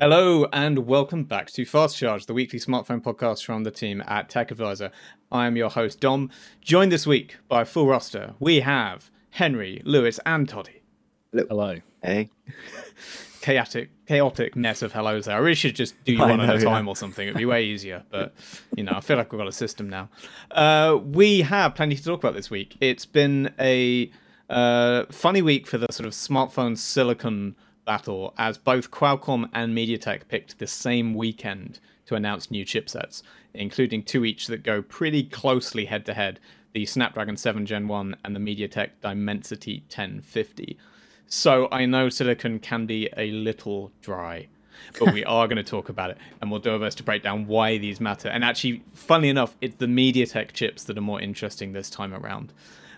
Hello and welcome back to Fast Charge, the weekly smartphone podcast from the team at Tech Advisor. I am your host Dom, joined this week by a full roster. We have Henry, Lewis, and Toddy. Hello. Hey. Chaotic, chaotic mess of hellos there. I really should just do you I one at a time yeah. or something. It'd be way easier, but you know, I feel like we've got a system now. Uh, we have plenty to talk about this week. It's been a uh, funny week for the sort of smartphone silicon battle, as both Qualcomm and MediaTek picked the same weekend to announce new chipsets, including two each that go pretty closely head to head: the Snapdragon 7 Gen 1 and the MediaTek Dimensity 1050. So I know silicon can be a little dry, but we are going to talk about it, and we'll do our best to break down why these matter. And actually, funnily enough, it's the MediaTek chips that are more interesting this time around.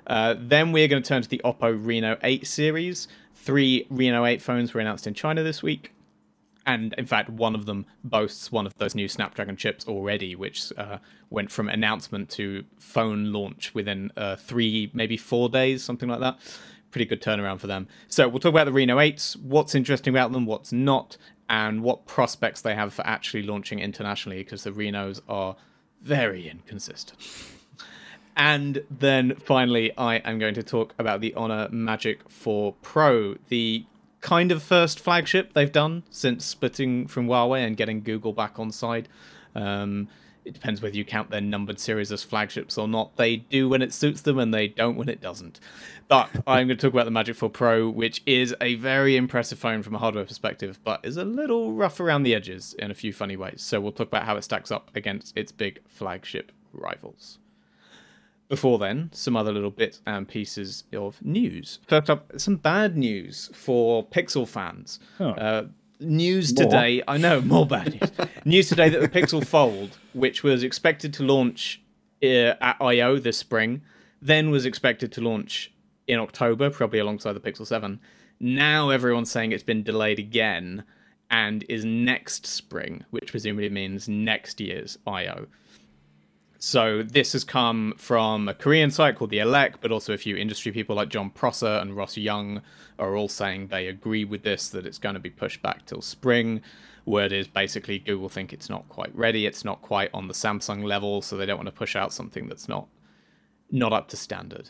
Uh, then we're going to turn to the Oppo Reno 8 series. Three Reno 8 phones were announced in China this week. And in fact, one of them boasts one of those new Snapdragon chips already, which uh, went from announcement to phone launch within uh, three, maybe four days, something like that. Pretty good turnaround for them. So we'll talk about the Reno 8s, what's interesting about them, what's not, and what prospects they have for actually launching internationally, because the Renos are very inconsistent. And then finally, I am going to talk about the Honor Magic 4 Pro, the kind of first flagship they've done since splitting from Huawei and getting Google back on side. Um, it depends whether you count their numbered series as flagships or not. They do when it suits them, and they don't when it doesn't. But I'm going to talk about the Magic 4 Pro, which is a very impressive phone from a hardware perspective, but is a little rough around the edges in a few funny ways. So we'll talk about how it stacks up against its big flagship rivals. Before then, some other little bits and pieces of news. First up, some bad news for Pixel fans. Oh. Uh, news More? today, I know, more bad news. news today that the Pixel Fold, which was expected to launch uh, at I.O. this spring, then was expected to launch in October, probably alongside the Pixel 7. Now everyone's saying it's been delayed again and is next spring, which presumably means next year's I.O. So this has come from a Korean site called the Elec, but also a few industry people like Jon Prosser and Ross Young are all saying they agree with this that it's going to be pushed back till spring. Word is basically Google think it's not quite ready, it's not quite on the Samsung level, so they don't want to push out something that's not not up to standard.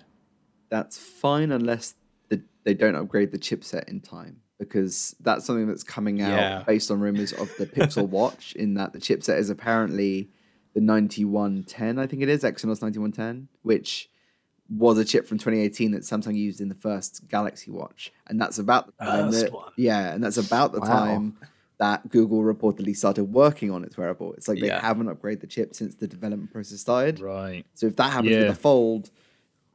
That's fine unless the, they don't upgrade the chipset in time because that's something that's coming out Yeah. based on rumors of the Pixel Watch in that the chipset is apparently the 9110, I think it is, Exynos 9110, which was a chip from 2018 that Samsung used in the first Galaxy Watch. And that's about the time that, one. yeah, and that's about the Wow. time that Google reportedly started working on its wearable. It's like they Yeah. haven't upgraded the chip since the development process started. Right. So if that happens Yeah. with the fold,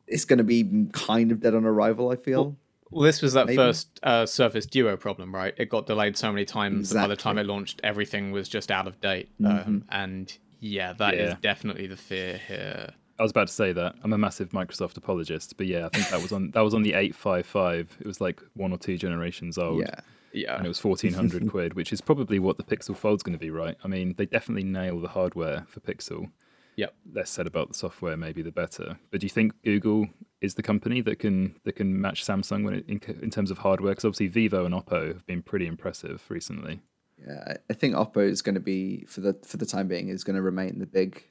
it's going to be kind of dead on arrival. I feel. Well, this was that Maybe. first uh, Surface Duo problem, right? It got delayed so many times that by the time it launched, everything was just out of date. Um, and yeah, that is Yeah. definitely the fear here. I was about to say that. I'm a massive Microsoft apologist, but yeah, I think that was on that was on the 855. It was like one or two generations old. yeah, Yeah. And it was 1400 quid, which is probably what the Pixel Fold's going to be, right? I mean, they definitely nail the hardware for Pixel. Yep. Less said about the software, maybe the better. But do you think Google is the company that can that can match Samsung when it, in, in terms of hardware? Because obviously Vivo and Oppo have been pretty impressive recently. Yeah. I- I think Oppo is going to be for the for the time being is going to remain the big,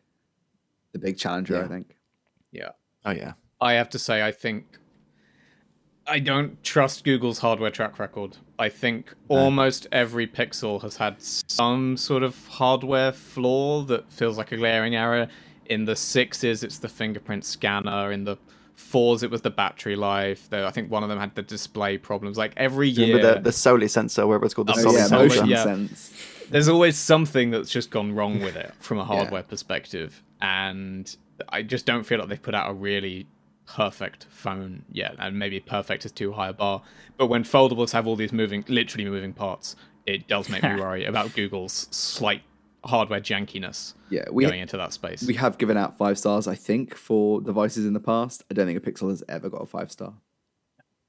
the big challenger. I think. Yeah. Oh yeah. I have to say, I think I don't trust Google's hardware track record. I think almost every Pixel has had some sort of hardware flaw that feels like a glaring error. In the sixes, it's the fingerprint scanner. In the fours, it was the battery life. Though I think one of them had the display problems. Like every year, Remember the, the Soli sensor, where it's called the Oh, Soli yeah, solid sensor? motion yeah. sense. there's always something that's just gone wrong with it from a hardware perspective and i just don't feel like they've put out a really perfect phone yet and maybe perfect is too high a bar but when foldables have all these moving literally moving parts it does make me worry about google's slight hardware jankiness Yeah, we going into that space we have given out five stars. I think for devices in the past. I don't think a Pixel has ever got a five star.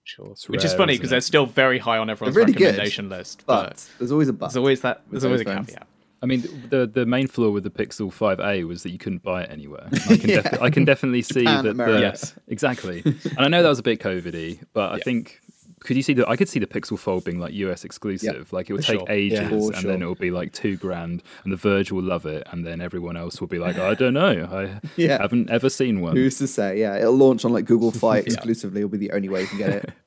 sure It's which is funny because they're still very high on everyone's They're really good, recommendation list but, But there's always a but. there's always that there's always a those phones. caveat I mean, the the main flaw with the Pixel 5a was that you couldn't buy it anywhere. I can, defi- I can definitely see Japan, that. The, Yes. exactly. And I know that was a bit COVIDy, but I think could you see the? I could see the Pixel Fold being like US exclusive. Like it would take sure. ages, Yeah. And sure. then it will be like two grand, and the Verge will love it, and then everyone else will be like, I don't know, I Yeah. haven't ever seen one. Who's to say? Yeah, it'll launch on like Google Fi exclusively. It'll be the only way you can get it.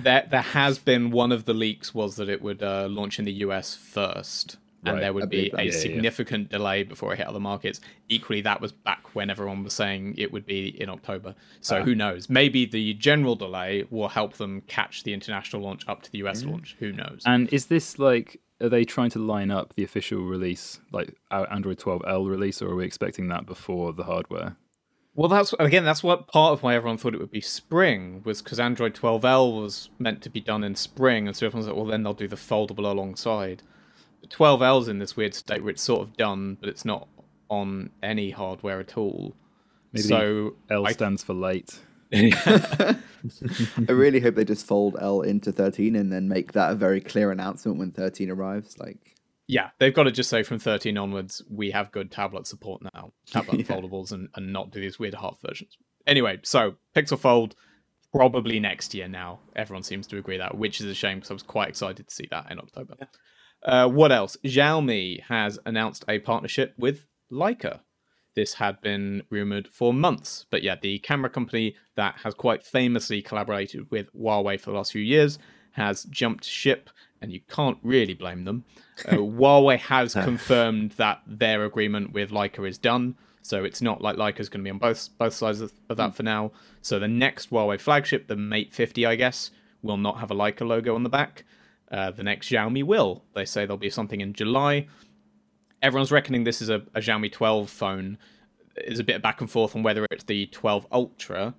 There, there has been one of the leaks was that it would uh, launch in the US first, and Right, there would be that. a Yeah, yeah. significant delay before it hit other markets. Equally, that was back when everyone was saying it would be in October. So ah. who knows? Maybe the general delay will help them catch the international launch up to the US mm. launch. Who knows? And is this like? Are they trying to line up the official release, like our Android 12L release, or are we expecting that before the hardware? Well, that's again, that's what part of why everyone thought it would be spring was because Android 12L was meant to be done in spring, and so everyone's like, well, then they'll do the foldable alongside. But 12L's in this weird state where it's sort of done, but it's not on any hardware at all. Maybe so L I- stands for late. I really hope they just fold L into 13 and then make that a very clear announcement when 13 arrives. Like, yeah, they've got to just say from 13 onwards, we have good tablet support now, tablet Yeah. foldables, and, and not do these weird half versions. Anyway, so Pixel Fold probably next year now. Everyone seems to agree that, which is a shame because I was quite excited to see that in October. Uh, what else? Xiaomi has announced a partnership with Leica. This had been rumored for months, but yeah, the camera company that has quite famously collaborated with Huawei for the last few years has jumped ship, and you can't really blame them. Uh, Huawei has confirmed that their agreement with Leica is done, so it's not like Leica's going to be on both both sides of, of that for now. So the next Huawei flagship, the Mate 50, I guess, will not have a Leica logo on the back. Uh, the next Xiaomi will. They say there'll be something in July. Everyone's reckoning this is a, a Xiaomi 12 phone. There's a bit of back and forth on whether it's the 12 Ultra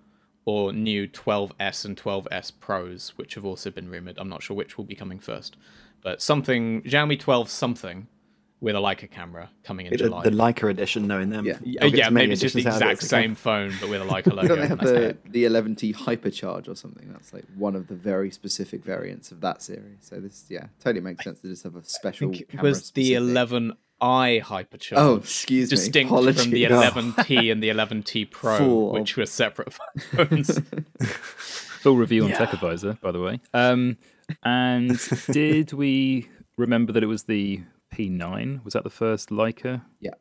or new 12S and 12S Pros, which have also been rumored. I'm not sure which will be coming first, but something Xiaomi 12 something with a Leica camera coming in The, July. the Leica edition, knowing them. Yeah. Uh, yeah, as many maybe it's just the editions out of it exact as they same phone, but with a Leica logo. don't they have the, the 11T Hypercharge or something? That's like one of the very specific variants of that series. So this, yeah, totally makes sense to just have a special. think it camera was the 11i Hypercharge. Oh, excuse me. distinct Apologies. from the 11T and the 11T Pro, Fool. which were separate phones. Full review on Tech Advisor, by the way. Um, and did we remember that it was the P9? Was that the first Leica? Yeah.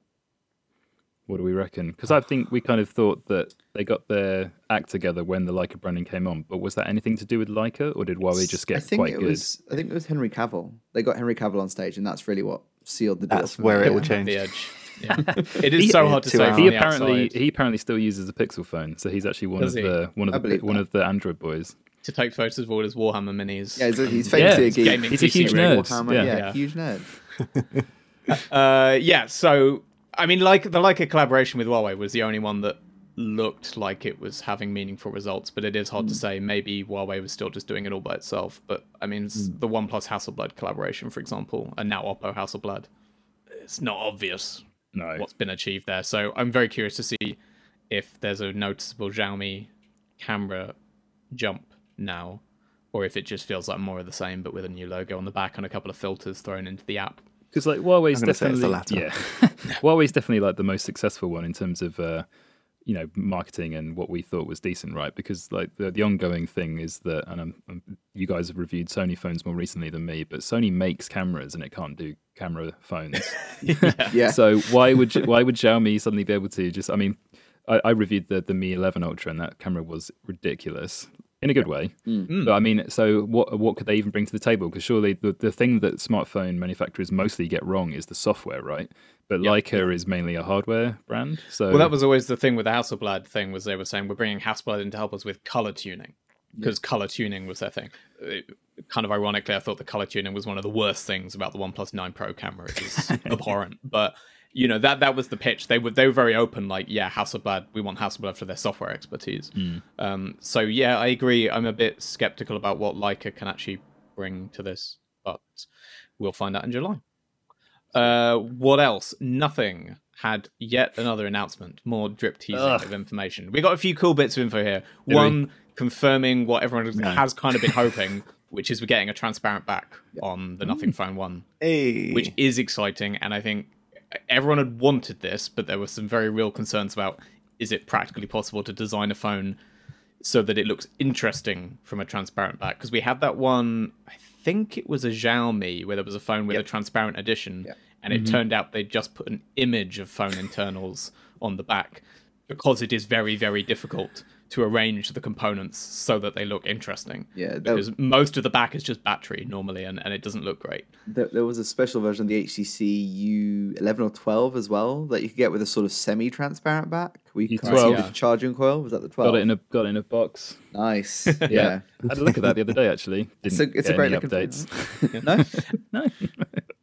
What do we reckon? Because I think we kind of thought that they got their act together when the Leica branding came on. But was that anything to do with Leica, or did Huawei just get I get think quite it good? was. I think it was Henry Cavill. They got Henry Cavill on stage, and that's really what sealed the deal. That's where it will Yeah. change. the edge. Yeah. It is so hard to say He apparently outside. he apparently still uses a Pixel phone, so he's actually one Does of he? the one of the one that. of the Android boys. to take photos of all his Warhammer minis. Yeah, he's, he's um, Yeah, a geek. gaming He's a huge nerd. Yeah. yeah, Yeah. huge nerd. Uh, yeah. So I mean, like the Leica collaboration with Huawei was the only one that looked like it was having meaningful results, but it is hard Hmm. to say. Maybe Huawei was still just doing it all by itself. But I mean, s Hmm. the OnePlus Hasselblad collaboration, for example, and now Oppo Hasselblad, it's not obvious No, what's been achieved there. So I'm very curious to see if there's a noticeable Xiaomi camera jump now, or if it just feels like more of the same, but with a new logo on the back and a couple of filters thrown into the app. because like Huawei's I'm gonna say it's the definitely yeah, Huawei's definitely like the most successful one in terms of uh, you know marketing and what we thought was decent, right? Because like the, the ongoing thing is that, and I'm, I'm, you guys have reviewed Sony phones more recently than me, but Sony makes cameras and it can't do camera phones. Yeah. So why would why would Xiaomi suddenly be able to just? I mean, I, I reviewed the the Mi 11 Ultra and that camera was ridiculous in a good way. Mm. But I mean, so what what could they even bring to the table? Because surely the, the thing that smartphone manufacturers mostly get wrong is the software, right? But Leica is mainly a hardware brand. So Well, that was always the thing with the Hasselblad thing was they were saying we're bringing Hasselblad in to help us with color tuning because color tuning was their thing. It- kind of ironically, I thought the color tuning was one of the worst things about the OnePlus 9 Pro camera. It was abhorrent, but you know that that was the pitch. They were they were very open, like yeah, Hasselblad. We want Hasselblad for their software expertise. Um, so yeah, I agree. I'm a bit skeptical about what Leica can actually bring to this, but we'll find out in July. Uh, what else? Nothing. Had yet another announcement. More drip teasing Ugh. of information. We got a few cool bits of info here. we? One confirming what everyone No. has kind of been hoping, which is we're getting a transparent back on the Nothing Phone One, Hey. which is exciting. And I think everyone had wanted this, but there were some very real concerns about is it practically possible to design a phone so that it looks interesting from a transparent back. Because we had that one, I think it was a Xiaomi where there was a phone with a transparent edition, Yep. and it mm-hmm. turned out they just put an image of phone internals on the back because it is very very difficult to arrange the components so that they look interesting. Yeah, that- because most of the back is just battery normally, and, and it doesn't look great. There, there was a special version of the HTC U11 or 12 as well that you could get with a sort of semi-transparent back. We could U12. see Yeah. the charging coil. Was that the 12? Got it in a got it in a box. Nice. Yeah, yeah. I had a look at that the other day. Actually, It's Didn't a, it's a great any looking phone, updates. no. no,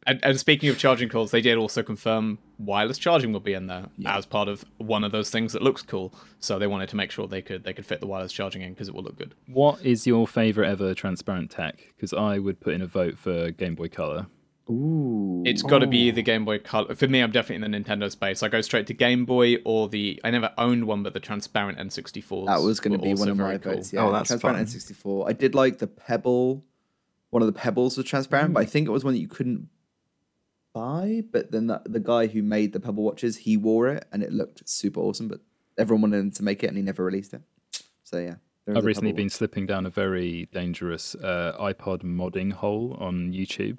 And, and speaking of charging calls, they did also confirm wireless charging will be in there as part of one of those things that looks cool. So they wanted to make sure they could they could fit the wireless charging in because it will look good. what is your favorite ever transparent tech? Because I would put in a vote for Game Boy Color. Ooh. It's got to be the oh. Game Boy Color. For me, I'm definitely in the Nintendo space. I go straight to Game Boy or the. I never owned one, but the transparent N64. That was going to be one of my very cool. votes. Yeah, Oh, that's transparent fun. N64. I did like the Pebble. One of the Pebbles was transparent, mm. but I think it was one that you couldn't buy. But then the, the guy who made the Pebble watches, he wore it, and it looked super awesome. But everyone wanted him to make it, and he never released it. So yeah, I've recently been watch. slipping down a very dangerous uh, iPod modding hole on YouTube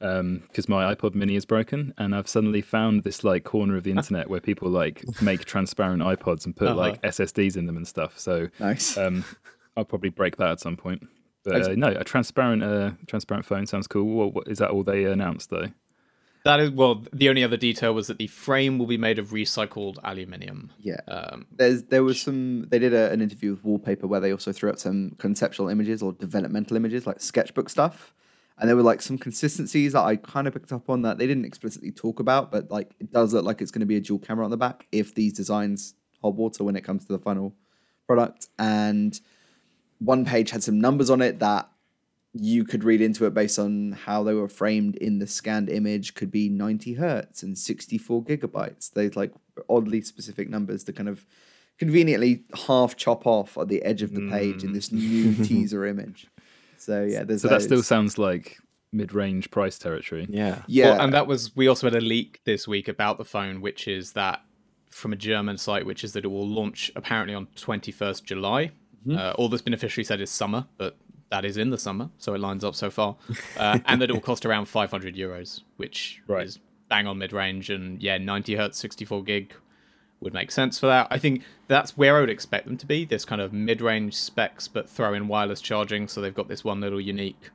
because my iPod Mini is broken, and I've suddenly found this like corner of the internet where people like make transparent iPods and put Uh-huh. like SSDs in them and stuff. So nice. um, I'll probably break that at some point. But uh, no, a transparent uh, transparent phone sounds cool. What, what, is that all they announced though? That is well. The only other detail was that the frame will be made of recycled aluminium. yeah. Um, There's there was some they did a, an interview with Wallpaper where they also threw out some conceptual images or developmental images like sketchbook stuff, and there were like some consistencies that I kind of picked up on that they didn't explicitly talk about, but like it does look like it's going to be a dual camera on the back if these designs hold water when it comes to the final product. And one page had some numbers on it that you could read into it based on how they were framed in the scanned image could be 90 hertz and 64 gigabytes. Those like oddly specific numbers to kind of conveniently half chop off at the edge of the page in this new teaser image. So yeah there's So that still sounds like mid-range price territory. Yeah. yeah. Well, and that was we also had a leak this week about the phone, which is that from a German site, which is that it will launch apparently on 21st July. Uh, all that's been officially said is summer, but that is in the summer, so it lines up so far. Uh, and that it will cost around 500 euros, which Right. is bang on mid range. And yeah, 90 hertz, 64 gig would make sense for that. I think that's where I would expect them to be this kind of mid range specs, but throw in wireless charging. So they've got this one little unique.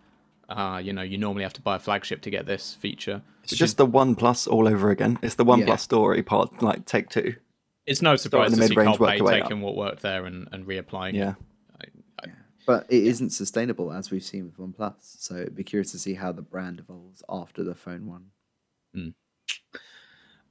Uh, you know, you normally have to buy a flagship to get this feature. It's just the One Plus all over again. It's the One Yeah. Plus story part, like take two. It's no surprise to see Carl taking what worked there and, and reapplying. it. Yeah. but it not sustainable as we've seen with OnePlus so it'd be curious to see how the brand evolves after the phone one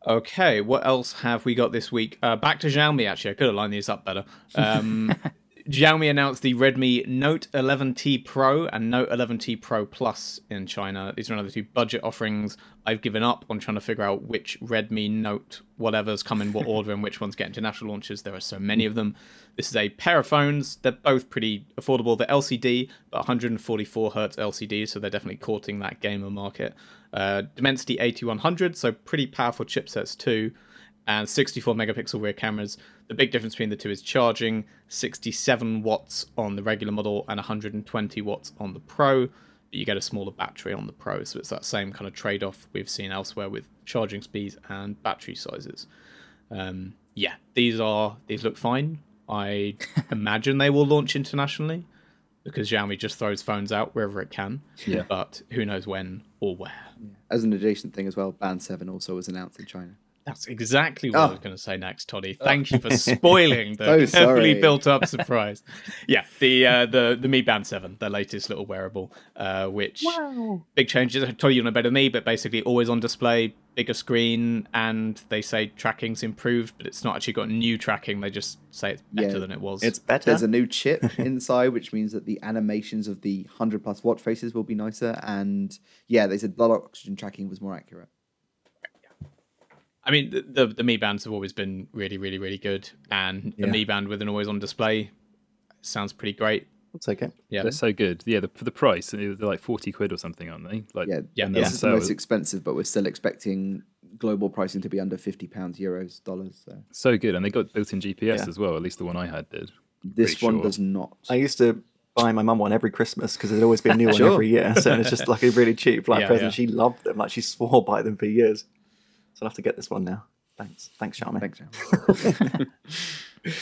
Okay, what else have we got this week? Uh, back to Xiaomi, actually. I could have lined these up better. Um, Xiaomi announced the Redmi Note 11T Pro and Note 11T Pro Plus in China. These are another two budget offerings. I've given up on trying to figure out which Redmi Note whatever's come in what order and which ones get international launches. There are so many of them. This is a pair of phones. They're both pretty affordable. They're LCD, but 144 hertz LCD, so they're definitely courting that gamer market. Uh, Dimensity 8100, so pretty powerful chipsets too and 64 megapixel rear cameras. The big difference between the two is charging 67 watts on the regular model and 120 watts on the Pro. But you get a smaller battery on the Pro, so it's that same kind of trade off we've seen elsewhere with charging speeds and battery sizes. Um, yeah, these are these look fine. I imagine they will launch internationally because Xiaomi just throws phones out wherever it can. Yeah. But who knows when or where. as an adjacent thing as well band 7 also was announced in china That's exactly what I Oh. was going to say next, Toddy. Thank you for spoiling the So heavily sorry. built up surprise. yeah, the uh, the the Mi Band Seven, the latest little wearable, uh, which big changes. Toddy, you know better than me, but basically always on display, bigger screen, and they say tracking's improved, but it's not actually got new tracking. They just say it's better Yeah. than it was. It's better. There's a new chip inside, which means that the animations of the 100 plus watch faces will be nicer. And yeah, they said blood oxygen tracking was more accurate. I mean, the, the the Mi Bands have always been really, really, really good, and the Yeah. Mi Band with an always on display sounds pretty great. It's okay. Yeah, They're so good. Yeah, the, for the price, they're like forty quid or something, aren't they? Like, Yeah, Yeah, when this they're is the most expensive, but we're still expecting global pricing to be under 50 pounds, euros, dollars. So so good, and they got built-in GPS Yeah. as well. At least the one I had did. This Pretty one sure. does not. I used to buy my mum one every Christmas because there'd always be a new one Sure. every year. So it's just like a really cheap like Yeah, present. yeah. She loved them. Like she swore by them for years. So I'll have to get this one now. Thanks. Thanks, Charmy. Thanks, Sam.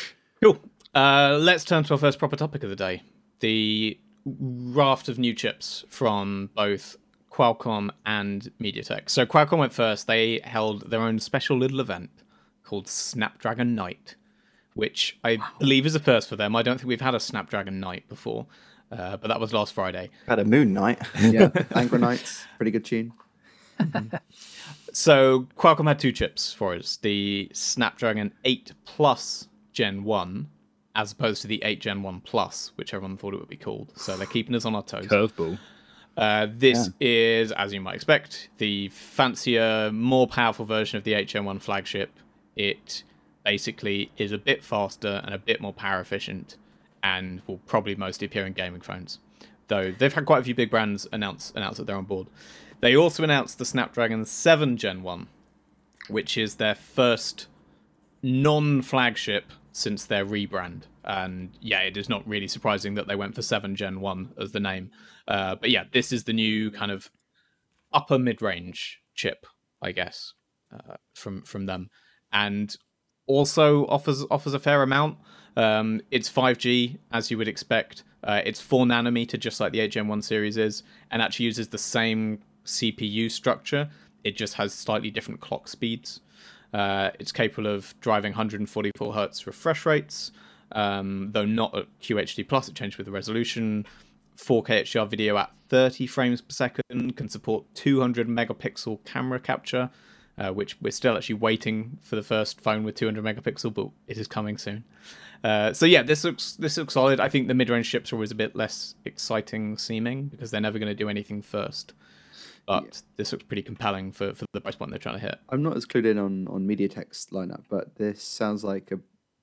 Cool. Uh, let's turn to our first proper topic of the day: the raft of new chips from both Qualcomm and MediaTek. So Qualcomm went first. They held their own special little event called Snapdragon Night, which I believe is a first for them. I don't think we've had a Snapdragon Night before, uh, but that was last Friday. Had a moon night. Yeah, Angry Nights, pretty good tune. So Qualcomm had two chips for us: the Snapdragon 8 Plus Gen 1, as opposed to the 8 Gen 1 Plus, which everyone thought it would be called. So they're keeping us on our toes. Curveball. Uh, this is, as you might expect, the fancier, more powerful version of the 8 Gen 1 flagship. It basically is a bit faster and a bit more power efficient, and will probably mostly appear in gaming phones. Though they've had quite a few big brands announce announce that they're on board. They also announced the Snapdragon 7 Gen 1, which is their first non-flagship since their rebrand. And yeah, it is not really surprising that they went for 7 Gen 1 as the name. Uh, but yeah, this is the new kind of upper mid-range chip, I guess, uh, from from them, and also offers offers a fair amount. Um, it's 5G as you would expect. Uh, it's four nanometer, just like the 8 Gen 1 series is, and actually uses the same CPU structure. It just has slightly different clock speeds. Uh, it's capable of driving 144 hertz refresh rates, um, though not at QHD plus. It changed with the resolution. 4K HDR video at 30 frames per second can support 200 megapixel camera capture, uh, which we're still actually waiting for the first phone with 200 megapixel, but it is coming soon. Uh, so yeah, this looks this looks solid. I think the mid-range chips are always a bit less exciting seeming because they're never going to do anything first. But this looks pretty compelling for, for the price point they're trying to hit. I'm not as clued in on on MediaTek's lineup, but this sounds like a,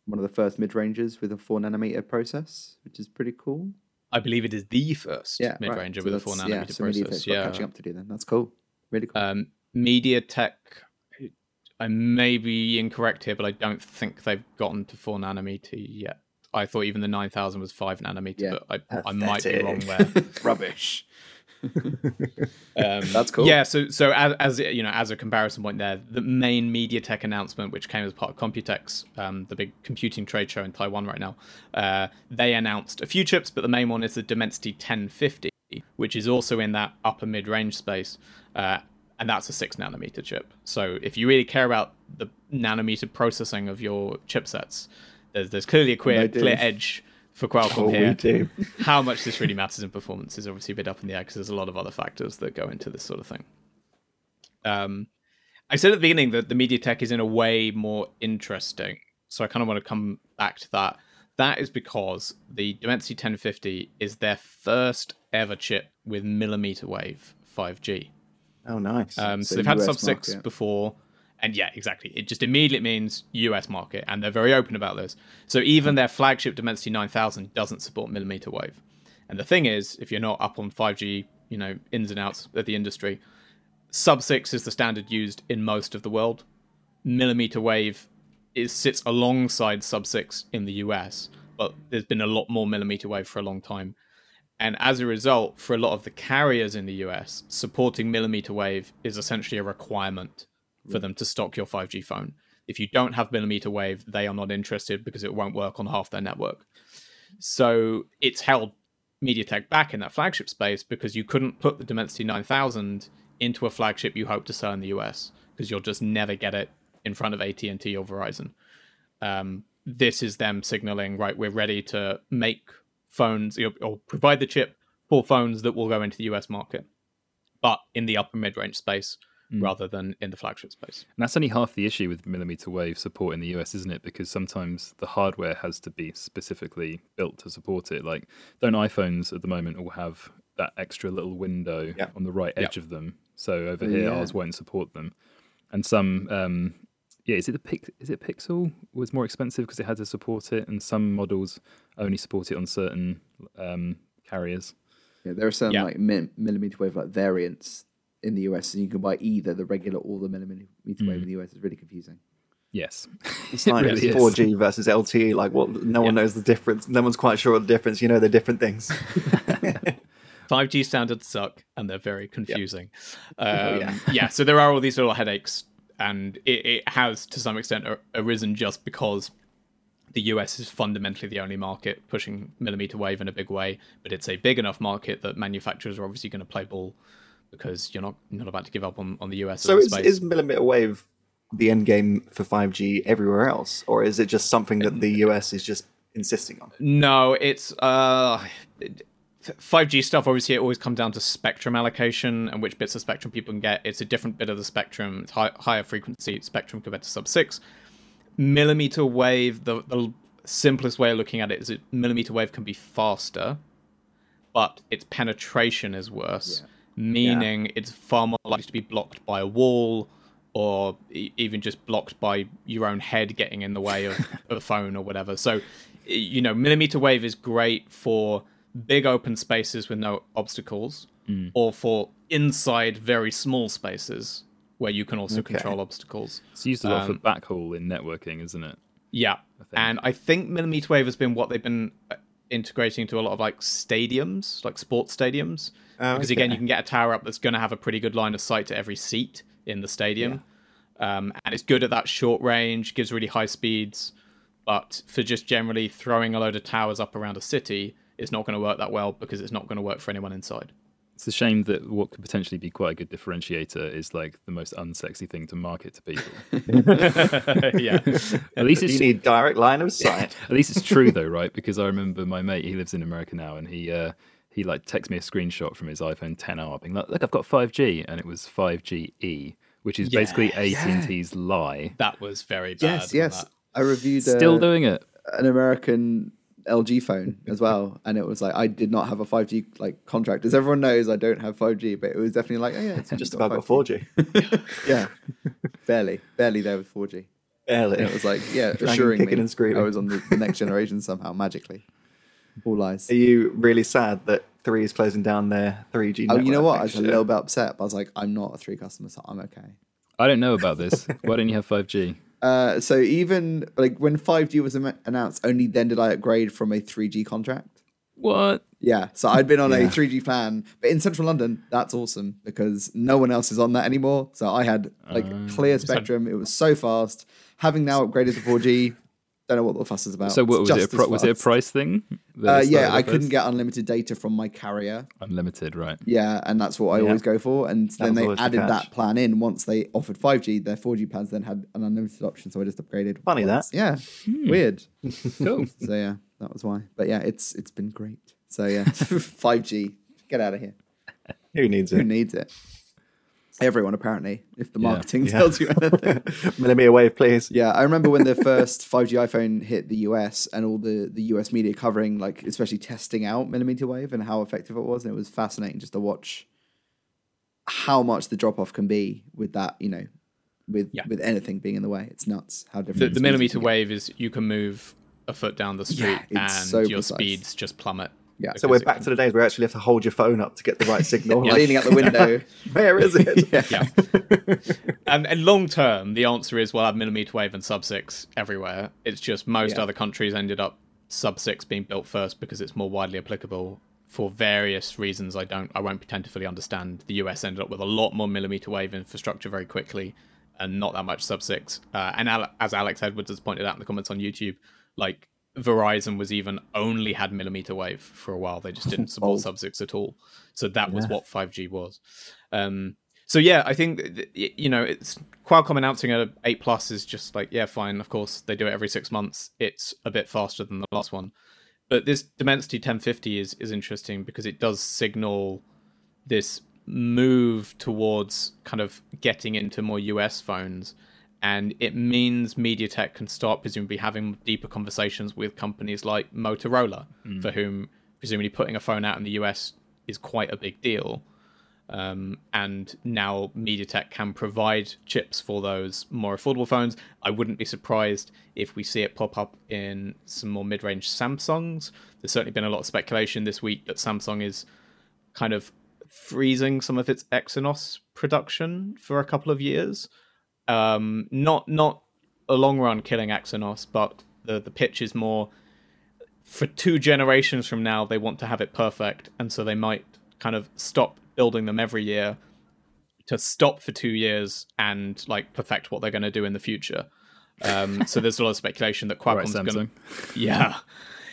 one of the first mid ranges with a four nanometer process, which is pretty cool. I believe it is the first Yeah, mid-ranger right. with a four that's- yeah, nanometer so process. Yeah, catching up to do then. That's cool. Really cool. um, MediaTek. I may be incorrect here, but I don't think they've gotten to four nanometer yet. I thought even the nine thousand was five nanometer, Yeah. but I, I might be wrong there. Rubbish. Um, That's cool. Yeah, so so as, as you know, as a comparison point there, the main MediaTek announcement, which came as part of Computex, um, the big computing trade show in Taiwan right now, uh, they announced a few chips, but the main one is the Dimensity 1050, which is also in that upper mid-range space, uh, and that's a six nanometer chip. So if you really care about the nanometer processing of your chipsets, there's there's clearly a clear clear edge for Qualcomm Oh, here how much this really matters in performance is obviously a bit up in the air because there's a lot of other factors that go into this sort of thing. Um, I said at the beginning that the MediaTek is in a way more interesting, so I kind of want to come back to that. That is because the Dimensity 1050 is their first ever chip with millimeter wave 5G. Oh, nice. Um, so, So they've had sub six before, and yeah, exactly. It just immediately means US market, and they're very open about this. So even their flagship Dimensity 9000 doesn't support millimeter wave. And the thing is, if you're not up on 5G, you know, ins and outs of the industry, sub six is the standard used in most of the world. Millimeter wave is sits alongside sub six in the US, but there's been a lot more millimeter wave for a long time. And as a result, for a lot of the carriers in the US, supporting millimeter wave is essentially a requirement for them to stock your 5G phone. If you don't have millimeter wave, they are not interested because it won't work on half their network. So it's held MediaTek back in that flagship space because you couldn't put the Dimensity 9000 into a flagship you hope to sell in the US because you'll just never get it in front of AT&T or Verizon. Um, this is them signaling, right, we're ready to make phones or provide the chip for phones that will go into the US market, but in the upper mid range space rather than in the flagship space. And that's only half the issue with millimeter wave support in the US, isn't it? Because sometimes the hardware has to be specifically built to support it. Like, don't iPhones at the moment all have that extra little window Yeah. on the right Yeah. edge of them? So over Oh, here, yeah. ours won't support them. And some, um, yeah, is it the Pix- is it Pixel was more expensive because it had to support it, and some models only support it on certain um, carriers. Yeah, there are some Yeah. like mi- millimeter wave like variants in the US, and you can buy either the regular or the millimeter wave in the US. It's really confusing. Yes. It's like really 4G versus LTE. Like, what? No one knows the difference. No one's quite sure what the difference. You know, they're different things. 5G standards suck and they're very confusing. Um, yeah. yeah. so there are all these little headaches, and it, it has to some extent arisen just because the US is fundamentally the only market pushing millimeter wave in a big way, but it's a big enough market that manufacturers are obviously going to play ball because you're not not about to give up on, on the US. so is, space. is millimeter wave the end game for 5G everywhere else, or is it just something that the US is just insisting on? No, it's uh, five G stuff. Obviously, it always comes down to spectrum allocation and which bits of spectrum people can get. It's a different bit of the spectrum. It's high, higher frequency spectrum compared to sub six. Millimeter wave. The, the simplest way of looking at it is that millimeter wave can be faster, but its penetration is worse. Meaning, it's far more likely to be blocked by a wall. Or e- even just blocked by your own head getting in the way of, a phone or whatever. So, you know, millimeter wave is great for big open spaces with no obstacles, or for inside very small spaces where you can also Okay. control obstacles. It's used a lot Um, for backhaul in networking, isn't it? Yeah, and I think millimeter wave has been what they've been uh, integrating into a lot of like stadiums, like sports stadiums, Oh, because again, you can get a tower up that's going to have a pretty good line of sight to every seat in the stadium, um, and it's good at that short range, gives really high speeds, but for just generally throwing a load of towers up around a city, it's not going to work that well because it's not going to work for anyone inside. It's a shame that what could potentially be quite a good differentiator is like the most unsexy thing to market to people. yeah, At least You it's need direct line of sight. At least it's true though, right? Because I remember my mate, he lives in America now, and he uh, he like texted me a screenshot from his iPhone 10R, being like, "Look, I've got 5G," and it was 5GE, which is basically AT&T's lie. that was very bad. Yes, yes. that. I reviewed Still uh, doing it. an American LG phone as well, and it was like I did not have a 5G like contract. As everyone knows, I don't have 5G, but it was definitely like, oh yeah, it's Just about got 4G. Yeah, barely, barely there with 4G. Barely. And it was like, yeah, assuring me and screaming. I was on the, the next generation somehow magically. All lies. Are you really sad that three is closing down their 3G? Oh, you know network what? I was a little bit upset, but I was like, I'm not a three customer, so I'm okay. I don't know about this. Why don't you have 5G? Uh, so even like when 5G was announced, only then did I upgrade from a 3G contract. What? Yeah, so I'd been on a 3G plan, but in central London, that's awesome because no one else is on that anymore. So I had like clear spectrum. It was so fast. Having now upgraded to 4G, don't know what the fuss is about. So what was it? A pro- was it a price thing? Uh, yeah, I off couldn't get unlimited data from my carrier. unlimited, right? Yeah, and that's what I Yeah. always go for. And then they always the added that plan in once they offered 5G. Their 4G plans then had an unlimited option, so I just upgraded. Funny that. Yeah, Hmm. weird. Cool. So yeah, that was why. But yeah, it's it's been great. So yeah, 5G, get out of here. Who needs it? Who needs it? Everyone apparently. If the marketing Yeah. tells you anything. Millimeter wave, please. Yeah, I remember when the first 5G iPhone hit the US and all the, the US media covering, like, especially testing out millimeter wave and how effective it was. And it was fascinating just to watch how much the drop off can be with that, you know, with Yeah. with anything being in the way. It's nuts how different the, the millimeter wave is you can move a foot down the street it's and so your precise. speeds just plummet. Yeah. So we're back to the days where you actually have to hold your phone up to get the right signal. like, leaning out the window. where is it? yeah. Yeah. and, and long term, the answer is we'll have millimeter wave and sub six everywhere. It's just most Yeah. other countries ended up sub six being built first because it's more widely applicable for various reasons. I don't, I won't pretend to fully understand. The US ended up with a lot more millimeter wave infrastructure very quickly, and not that much sub six. Uh, and Ale- as Alex Edwards has pointed out in the comments on YouTube, like Verizon was even only had millimeter wave for a while. They just didn't support Old. sub six at all. So that was what 5G was. Um, so yeah, I think th- th- you know it's Qualcomm announcing a eight plus is just like yeah, fine. Of course, they do it every six months. It's a bit faster than the last one, but this Dimensity 1050 is is interesting because it does signal this move towards kind of getting into more US phones. And it means MediaTek can start presumably having deeper conversations with companies like Motorola, for whom presumably putting a phone out in the US is quite a big deal. Um, and now MediaTek can provide chips for those more affordable phones. I wouldn't be surprised if we see it pop up in some more mid range Samsungs. There's certainly been a lot of speculation this week that Samsung is kind of freezing some of its Exynos production for a couple of years. Um, not not a long run killing Exynos, but the the pitch is more for two generations from now they want to have it perfect, and so they might kind of stop building them every year to stop for two years and like perfect what they're going to do in the future. Um, so there's a lot of speculation that All right, Qualcomm's going to yeah.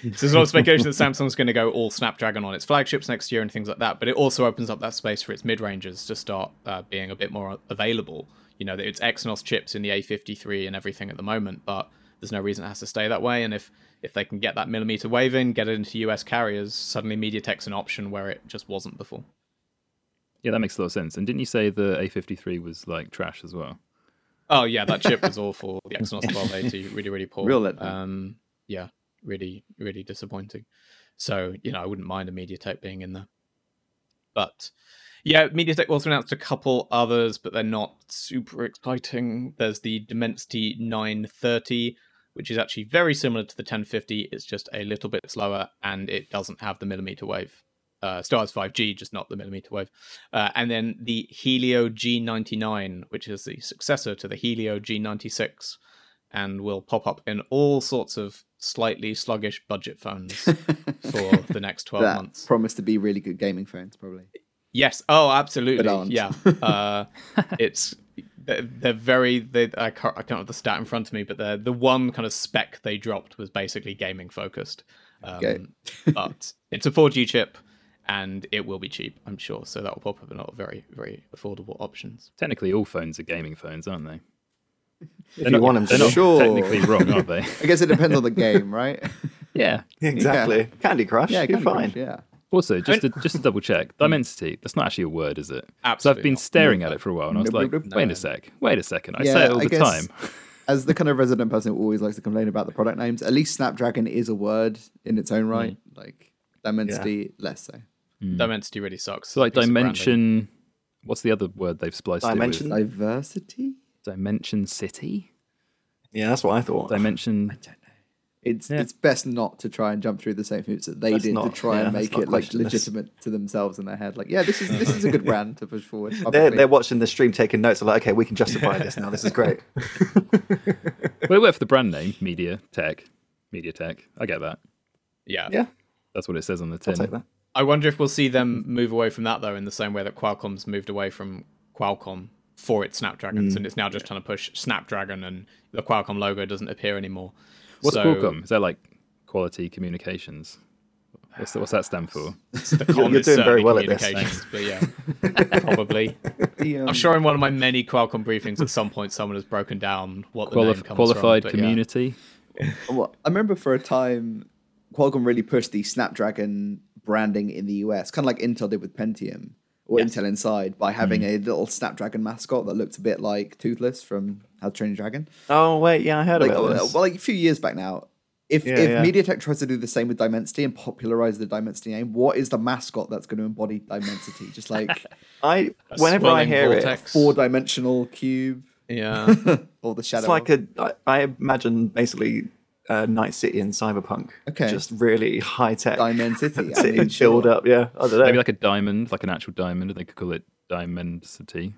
So there's a lot of speculation that Samsung's going to go all Snapdragon on its flagships next year and things like that. But it also opens up that space for its mid ranges to start uh, being a bit more available. You know, it's Exynos chips in the A53 and everything at the moment, but there's no reason it has to stay that way. And if if they can get that millimeter wave in, get it into US carriers, suddenly MediaTek's an option where it just wasn't before. Yeah, that makes a lot of sense. And didn't you say the A53 was like trash as well? Oh yeah, that chip was awful. The Exynos 1280, really, really poor. Real letdown. Um, yeah, really, really disappointing. So you know, I wouldn't mind a MediaTek being in there. But yeah, MediaTek also announced a couple others, but they're not super exciting. There's the Dimensity 930, which is actually very similar to the 1050. It's just a little bit slower, and it doesn't have the millimeter wave. Uh, still has 5G, just not the millimeter wave. Uh, and then the Helio G99, which is the successor to the Helio G96, and will pop up in all sorts of slightly sluggish budget phones for the next 12 that months. promise to be really good gaming phones, probably. Yes. Oh, absolutely. But aren't. Yeah. Uh, it's they're, they're very. They, I can't. I can't have the stat in front of me, but the the one kind of spec they dropped was basically gaming focused. Um, Okay. but it's a 4G chip, and it will be cheap, I'm sure. So that will pop up in a lot of very very affordable options. Technically, all phones are gaming phones, aren't they? If you want them they're to. not Sure. technically wrong, are they? I guess it depends on the game, right? yeah. Exactly. Candy Crush. yeah, you're Candy fine. Crush, yeah. Also, just to, just to double check, hmm. Dimensity, that's not actually a word, is it? Absolutely. So I've been not. staring at hmm. it for a while and I was like, no, no. wait a sec, wait a second. I Yeah, say it all I the guess- time. As the kind of resident person who always likes to complain about the product names, at least Snapdragon is a word in its own hmm. right. Like Dimensity, less so. Dimensity really sucks. So, like, Piece of branding. Dimension. What's the other word they've spliced Dimension? it Diversity? with? Dimension City? Yeah, that's what I thought. Dimension. I don't know. It's Yeah. it's best not to try and jump through the same hoops that they Let's did not- to try yeah, and make it like question this. legitimate to themselves in their head. Like, yeah, this is this is a good brand to push forward. They're, they're watching the stream taking notes. They're like, okay, we can justify this now. This is great. Well, it worked for the brand name, Media Tech. Media Tech. I get that. Yeah. Yeah, That's what it says on the I'll tin. take that. I wonder if we'll see them move away from that though, in the same way that Qualcomm's moved away from Qualcomm for its Snapdragons, mm. and it's now just trying to push Snapdragon, and the Qualcomm logo doesn't appear anymore. What's So, Qualcomm? Is that like quality communications? What's, the, what's that stand for? The con You're doing very well at this. communications, but yeah, probably. The, um, I'm sure in one of my many Qualcomm briefings, at some point, someone has broken down what the name comes qualified from. but yeah. community? Well, I remember for a time, Qualcomm really pushed the Snapdragon branding in the US, kind of like Intel did with Pentium or Yes. Intel Inside, by having mm. a little Snapdragon mascot that looked a bit like Toothless from How to Train Your Dragon. Oh wait, yeah, I heard Like, about uh, well, like a few years back now. If, Yeah, if yeah. MediaTek tries to do the same with Dimensity and popularize the Dimensity name, what is the mascot that's going to embody Dimensity? Just like I A whenever I swirling hear vortex. four dimensional cube Yeah. or the shadow. it, it's like a. I, I imagine basically uh, Night City and Cyberpunk. Okay. just really high tech. Dimensity. I City mean, sure. up. Yeah, I don't know. Maybe like a diamond, like an actual diamond. They could call it Diamond City.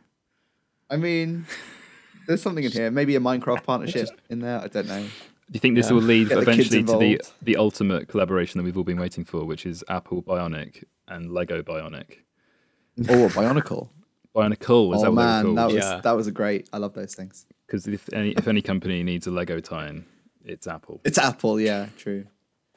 I mean, there's something in here. Maybe a Minecraft partnership in there. I don't know. Do you think this will lead Get the eventually to the, the ultimate collaboration that we've all been waiting for, which is Apple Bionic and Lego Bionic? Oh, Bionicle. Bionicle is oh that man, they that was Yeah. that was a great. I love those things. Because if any if any company needs a Lego tie-in, it's Apple. It's Apple, yeah, true.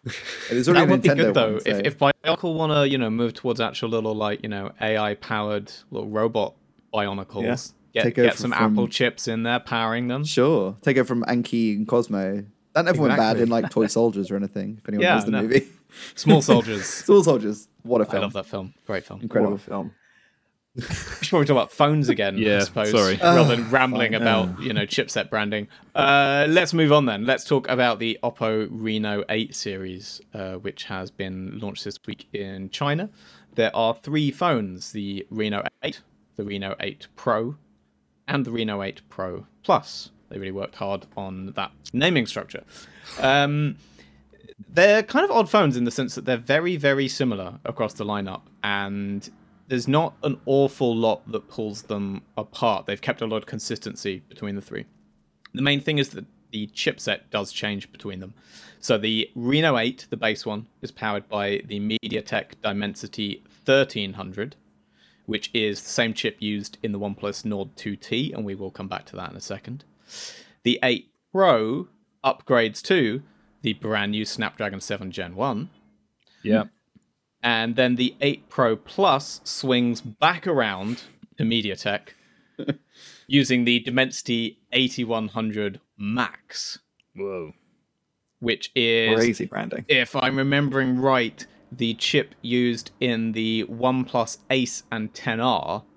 There's already that a would be good though. one, If so- if Bionicle want to, you know, move towards actual little like you know AI powered little robot Bionicles, get Take get over some from- Apple chips in there powering them. sure, take it from Anki and Cozmo. That never went bad in like Toy Soldiers or anything. If anyone Yeah, knows the no. movie, Small soldiers. Small Soldiers. What a film! I love that film. Great film. Incredible. What a film. We should probably talk about phones again. I Yeah, suppose, sorry. rather than rambling about you know chipset branding. Uh, let's move on then. Let's talk about the Oppo Reno 8 series, uh, which has been launched this week in China. There are three phones: the Reno 8, the Reno 8 Pro, and the Reno 8 Pro Plus. They really worked hard on that naming structure. Um, they're kind of odd phones in the sense that they're very, very similar across the lineup, and there's not an awful lot that pulls them apart. They've kept a lot of consistency between the three. The main thing is that the chipset does change between them. So the Reno 8, the base one, is powered by the MediaTek Dimensity 1300, which is the same chip used in the OnePlus Nord 2T, and we will come back to that in a second. The 8 Pro upgrades to the brand new Snapdragon 7 Gen 1, Yeah. And then the 8 Pro Plus swings back around to MediaTek using the Dimensity 8100 Max, Whoa. which is, Crazy branding. if I'm remembering right, the chip used in the OnePlus Ace and 10R.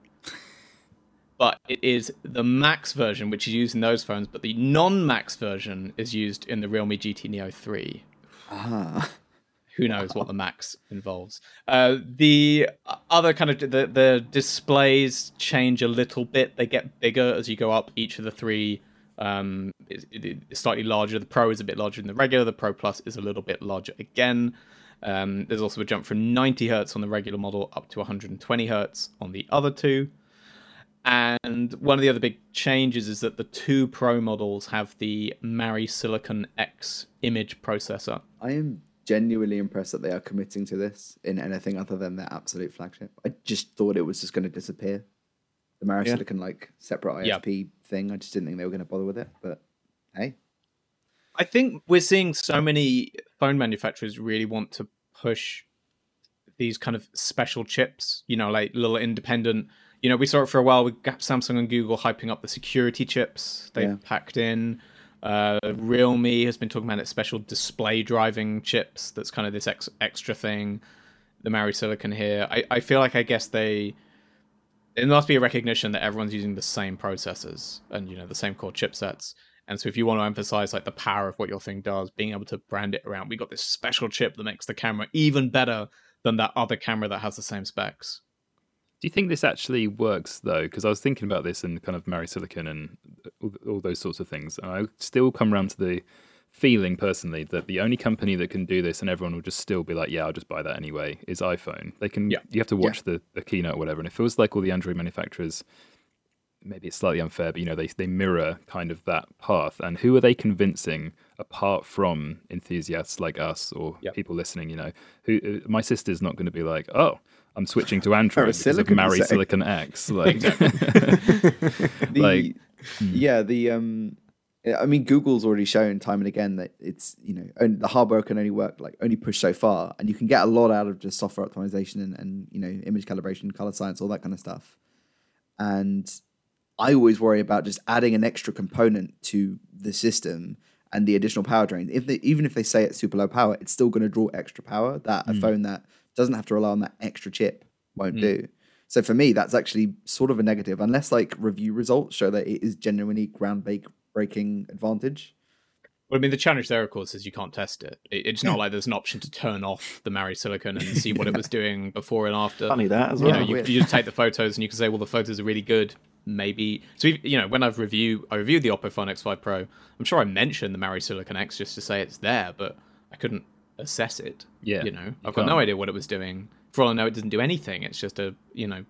But it is the Max version, which is used in those phones, but the non-Max version is used in the Realme GT Neo 3 Ah. Who knows what the max involves. Uh, the other kind of the, the displays change a little bit. They get bigger as you go up. Each of the three um, is, is slightly larger. The pro is a bit larger than the regular. The pro plus is a little bit larger again. Um, there's also a jump from 90 hertz on the regular model up to 120 hertz on the other two. And one of the other big changes is that the two pro models have the Mari Silicon X image processor. I am genuinely impressed that they are committing to this in anything other than their absolute flagship. I just thought it was just going to disappear. The Mari Yeah. Silicon like separate. ISP thing. I just didn't think they were going to bother with it. But hey, I think we're seeing so many phone manufacturers really want to push these kind of special chips, you know, like little independent. You know, we saw it for a while with Samsung and Google hyping up the security chips they Yeah. packed in. Uh, Realme has been talking about its special display driving chips. That's kind of this ex- extra thing. The Mari Silicon here. I, I feel like I guess they. It must be a recognition that everyone's using the same processors and you know the same core chipsets. And so if you want to emphasize like the power of what your thing does, being able to brand it around, we got this special chip that makes the camera even better than that other camera that has the same specs. Do you think this actually works though? Because I was thinking about this and kind of Mari Silicon and all, all those sorts of things, and I still come around to the feeling personally that the only company that can do this and everyone will just still be like, yeah, I'll just buy that anyway, is iPhone. They can. Yeah. You have to watch the, the keynote or whatever, and it feels like all the Android manufacturers. Maybe it's slightly unfair, but you know they they mirror kind of that path. And who are they convincing apart from enthusiasts like us or Yep. people listening? You know, who uh, my sister's not going to be like, oh, I'm switching to Android because of Silicon, Mary say. Silicon X. Like, the Like- yeah the um i mean google's already shown time and again that it's you know the hardware can only work like only push so far and you can get a lot out of just software optimization and, and you know image calibration color science all that kind of stuff and i always worry about just adding an extra component to the system and the additional power drain if they, even if they say it's super low power it's still going to draw extra power that a mm. phone that doesn't have to rely on that extra chip won't mm. do so for me, that's actually sort of a negative, unless like review results show that it is genuinely groundbreaking advantage. Well, I mean, the challenge there, of course, is you can't test it. It- It's not like there's an option to turn off the Mari Silicon and see what it was doing before and after. Funny that as you well. know, you, you just take the photos and you can say, well, the photos are really good. Maybe so. You know, when I've review, I reviewed the Oppo Find X5 Pro. I'm sure I mentioned the Mari Silicon X just to say it's there, but I couldn't assess it. Yeah, you know, you I've got no can't. idea what it was doing. For all I know, it doesn't do anything. It's just a you know,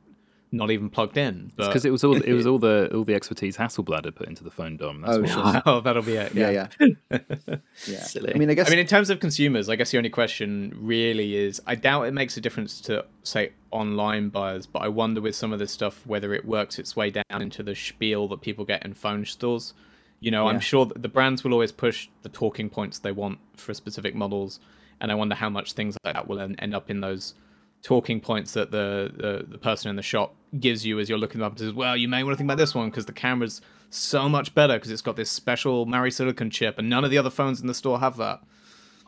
not even plugged in. Because it was all it was all the all the expertise Hasselblad had put into the phone dom. That's Oh, what sure. was- oh, that'll be it. Yeah, Yeah, yeah, yeah. Silly. I mean, I guess I mean, in terms of consumers, I guess the only question really is I doubt it makes a difference to, say, online buyers, but I wonder with some of this stuff whether it works its way down into the spiel that people get in phone stores. You know, I'm sure that the brands will always push the talking points they want for specific models, and I wonder how much things like that will end up in those talking points that the, the, the person in the shop gives you as you're looking them up and says, well, you may want to think about this one because the camera's so much better because it's got this special Mari Silicon chip, and none of the other phones in the store have that.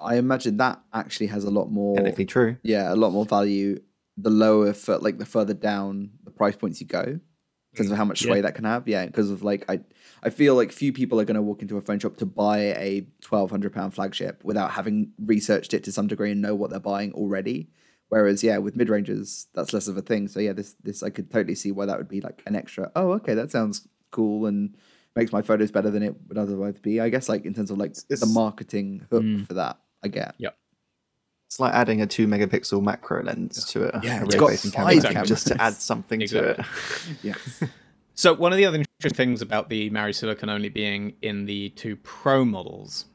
I imagine that actually has a lot more. Technically true. Yeah, a lot more value. The lower, for, like the further down the price points you go, because of how much mm. sway that can have. Yeah, because of like I, I feel like few people are going to walk into a phone shop to buy a twelve hundred pound flagship without having researched it to some degree and know what they're buying already. Whereas, yeah, with mid ranges, that's less of a thing. So yeah, this this I could totally see why that would be like an extra. Oh, okay, that sounds cool and makes my photos better than it would otherwise be. I guess like in terms of like the marketing hook hmm. for that, I get. Yeah. It's like adding a two megapixel macro lens to a, Yeah, it's got rear-facing five camera cameras. just to add something to it. Yeah. So one of the other interesting things about the Mari Silicon only being in the two Pro models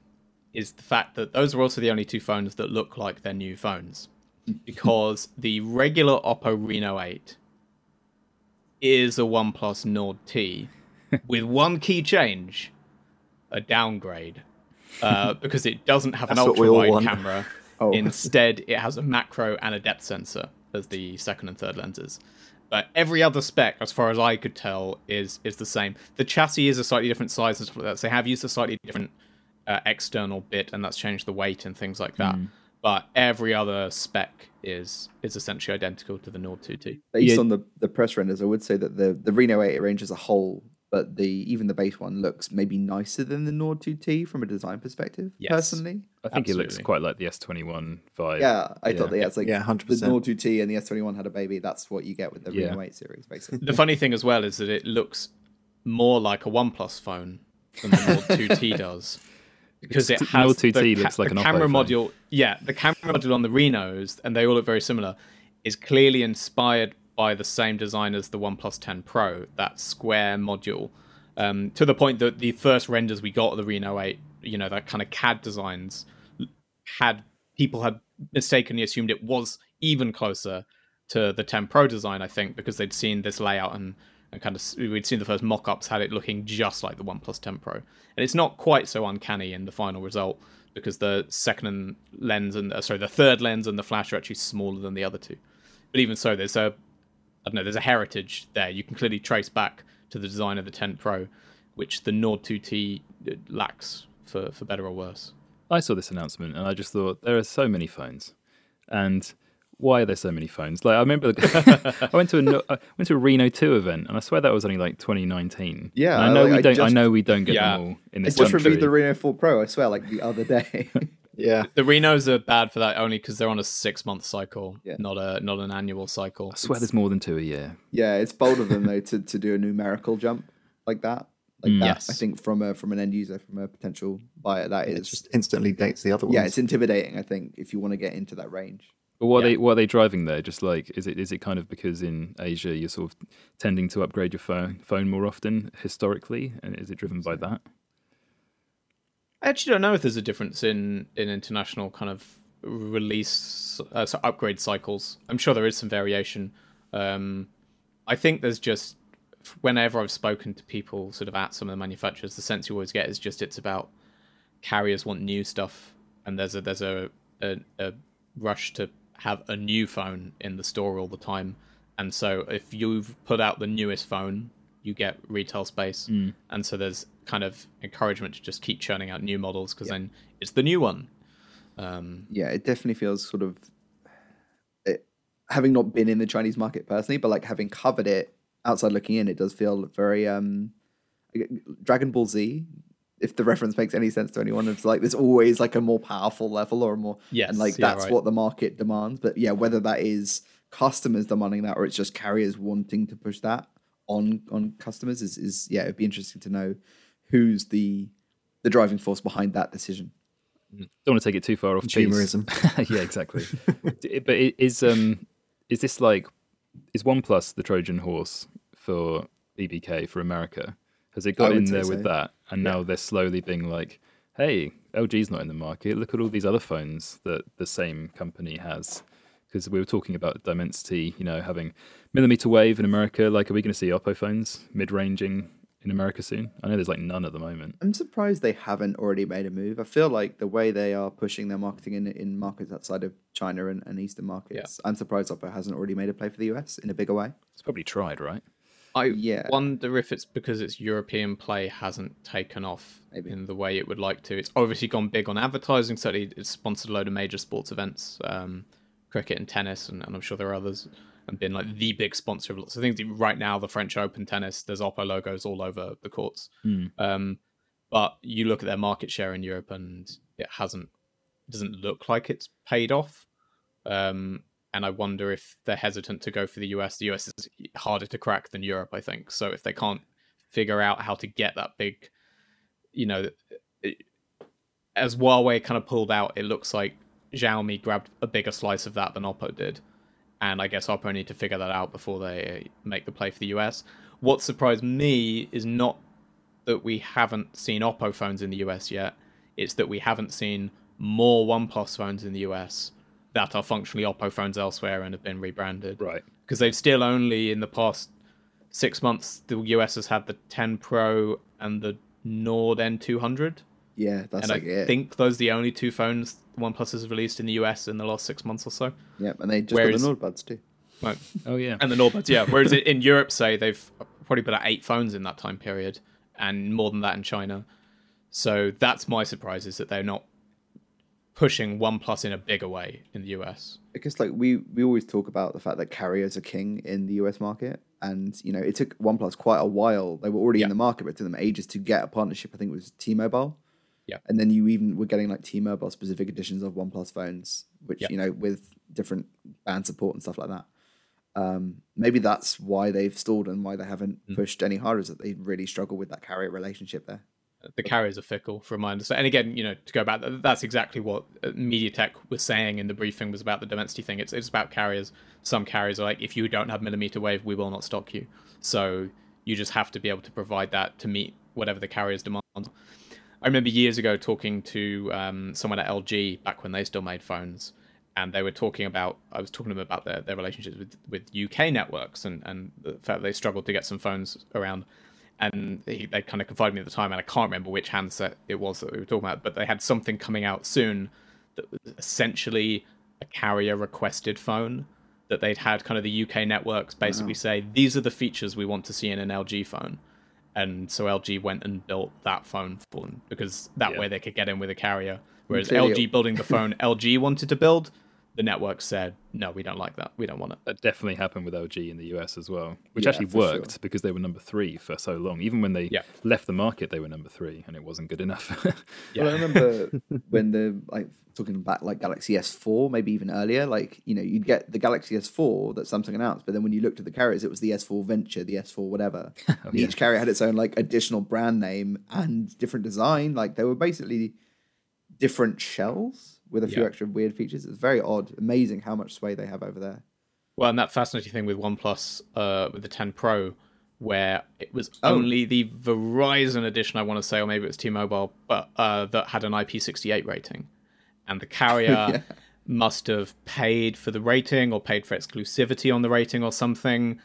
is the fact that those are also the only two phones that look like they're new phones, because the regular Oppo Reno 8 is a OnePlus Nord T with one key change, a downgrade, uh, because it doesn't have an That's what we ultra wide camera. Oh. Instead, it has a macro and a depth sensor as the second and third lenses. But every other spec, as far as I could tell, is is the same. The chassis is a slightly different size and stuff like that. So they have used a slightly different uh, external bit, and that's changed the weight and things like that. But every other spec is is essentially identical to the Nord 2T. Based Yeah. on the, the press renders, I would say that the, the Reno 8 range as a whole, but the even the base one looks maybe nicer than the Nord 2T from a design perspective. Yes. Personally, I think it looks quite like the S21 vibe. yeah, I thought that yeah, it's like Yeah, the 100%. the Nord 2T and the S21 had a baby. That's what you get with the Yeah. Reno 8 series, basically. The funny thing as well is that it looks more like a OnePlus phone than the Nord 2T does. Because it has Nord 2T the, looks like the an camera module. Yeah, the camera module on the Renos, and they all look very similar, is clearly inspired by the same design as the OnePlus 10 Pro, that square module. Um, to the point that the first renders we got of the Reno 8, you know, that kind of CAD designs had people had mistakenly assumed it was even closer to the 10 Pro design, I think, because they'd seen this layout and, and kind of we'd seen the first mock-ups had it looking just like the OnePlus 10 Pro, and it's not quite so uncanny in the final result because the second lens and uh, sorry the third lens and the flash are actually smaller than the other two. But even so, there's a I don't know, there's a heritage there. You can clearly trace back to the design of the 10 Pro, which the Nord 2T lacks for for better or worse. I saw this announcement and I just thought there are so many phones, and why are there so many phones? Like I remember, I went to a No- I went to a Reno two event, and I swear that was only like 2019. Yeah, And I know like, we don't. I just- know we don't get Yeah. them all in I this just country. reviewed the Reno 4 Pro, I swear, like the other day. Yeah. The Renos are bad for that only because they're on a six month cycle, Yeah. not a not an annual cycle. I swear there's more than two a year. yeah, it's bold of them though to, to do a numerical jump like that. Like mm. that, Yes. I think from a from an end user, from a potential buyer, that It is just instantly dates the other ones. yeah, it's intimidating. I think if you want to get into that range. But what are they what are they driving there? Just like is it is it kind of because in Asia you're sort of tending to upgrade your phone phone more often historically, and is it driven by that? I actually don't know if there's a difference in in international kind of release uh, so upgrade cycles. I'm sure there is some variation. Um, I think there's just whenever I've spoken to people sort of at some of the manufacturers, the sense you always get is just it's about carriers want new stuff, and there's a there's a a, a rush to have a new phone in the store all the time. And so if you've put out the newest phone, you get retail space, and so there's kind of encouragement to just keep churning out new models because then it's the new one. Um, yeah, it definitely feels sort of it, having not been in the Chinese market personally, but like having covered it outside looking in, it does feel very um Dragon Ball Z. If the reference makes any sense to anyone, it's like there's always like a more powerful level or a more, Yes, and like yeah, that's right. what the market demands. But yeah, whether that is customers demanding that or it's just carriers wanting to push that on on customers is is yeah, it'd be interesting to know who's the the driving force behind that decision. Don't want to take it too far off. piece. Consumerism. yeah, exactly. But i- is um is this like is OnePlus the Trojan horse for BBK for America? Has it got in there with so. that, and now they're slowly being like, "Hey, LG's not in the market. Look at all these other phones that the same company has." Because we were talking about Dimensity, you know, having millimeter wave in America. Like, are we going to see Oppo phones mid-ranging in America soon? I know there's like none at the moment. I'm surprised they haven't already made a move. I feel like the way they are pushing their marketing in in markets outside of China and, and Eastern markets, I'm surprised Oppo hasn't already made a play for the US in a bigger way. It's probably tried, right? I Yeah. wonder if it's because its European play hasn't taken off Maybe. in the way it would like to. It's obviously gone big on advertising. Certainly, it's sponsored a load of major sports events, um, cricket and tennis, and, and I'm sure there are others, and been like the big sponsor of lots of things. Right now, the French Open tennis, there's Oppo logos all over the courts. Um, but you look at their market share in Europe, and it hasn't doesn't look like it's paid off. Um, and I wonder if they're hesitant to go for the US. The US is harder to crack than Europe, I think. So if they can't figure out how to get that big, you know, it- as Huawei kind of pulled out, it looks like Xiaomi grabbed a bigger slice of that than Oppo did. and I guess Oppo need to figure that out before they make the play for the US. What surprised me is not that we haven't seen Oppo phones in the US yet; it's that we haven't seen more OnePlus phones in the US that are functionally Oppo phones elsewhere and have been rebranded. Right. Because they've still only in the past six months the US has had the 10 Pro and the Nord N200. Yeah, that's and like I it. think those are the only two phones OnePlus has released in the US in the last six months or so. Yep, and they just Whereas- got the Nord buds too. Like, Oh yeah. and the Nord buds, yeah. Whereas in Europe, say they've probably put out eight phones in that time period, and more than that in China. So that's my surprise is that they're not pushing OnePlus in a bigger way in the US. because like we we always talk about the fact that carriers are king in the US market, and you know it took OnePlus quite a while. They were already Yeah. in the market, but it took them ages to get a partnership. I think it was T-Mobile. Yeah. and then you even were getting like T-Mobile specific editions of OnePlus phones, which Yeah. you know with different band support and stuff like that. Um, maybe that's why they've stalled and why they haven't Mm. pushed any harder. Is that they really struggle with that carrier relationship there. The carriers are fickle from my understanding. And again, you know, to go back, that's exactly what uh, MediaTek was saying in the briefing was about the Dimensity thing. It's it's about carriers. Some carriers are like, if you don't have millimeter wave, we will not stock you. So you just have to be able to provide that to meet whatever the carrier's demand. I remember years ago talking to um, someone at LG back when they still made phones, and they were talking about. I was talking to them about their, their relationships with, with UK networks and, and the fact they struggled to get some phones around. And they, they kind of confided me at the time, and I can't remember which handset it was that we were talking about, but they had something coming out soon that was essentially a carrier requested phone that they'd had kind of the UK networks basically say these are the features we want to see in an LG phone. And so LG went and built that phone for them because that Yeah. way they could get in with a carrier. Whereas LG building the phone LG wanted to build, the network said, no, we don't like that. We don't want it. That definitely happened with LG in the US as well, which Yeah, actually for sure. worked because they were number three for so long. Even when they Yeah. left the market, they were number three, and it wasn't good enough. Yeah. Well, I remember when the like talking back like Galaxy S4, maybe even earlier. Like you know, you'd get the Galaxy S4 that Samsung announced, but then when you looked at the carriers, it was the S4 Venture, the S4 whatever. Oh, and Each carrier had its own like additional brand name and different design. Like they were basically different shells with a few Yeah. extra weird features. It's very odd. Amazing how much sway they have over there. Well, and that fascinating thing with OnePlus uh, with the 10 Pro, where it was Oh. only the Verizon edition, I want to say, or maybe it was T-Mobile, but uh, that had an IP68 rating, and the carrier Yeah. must have paid for the rating or paid for exclusivity on the rating or something.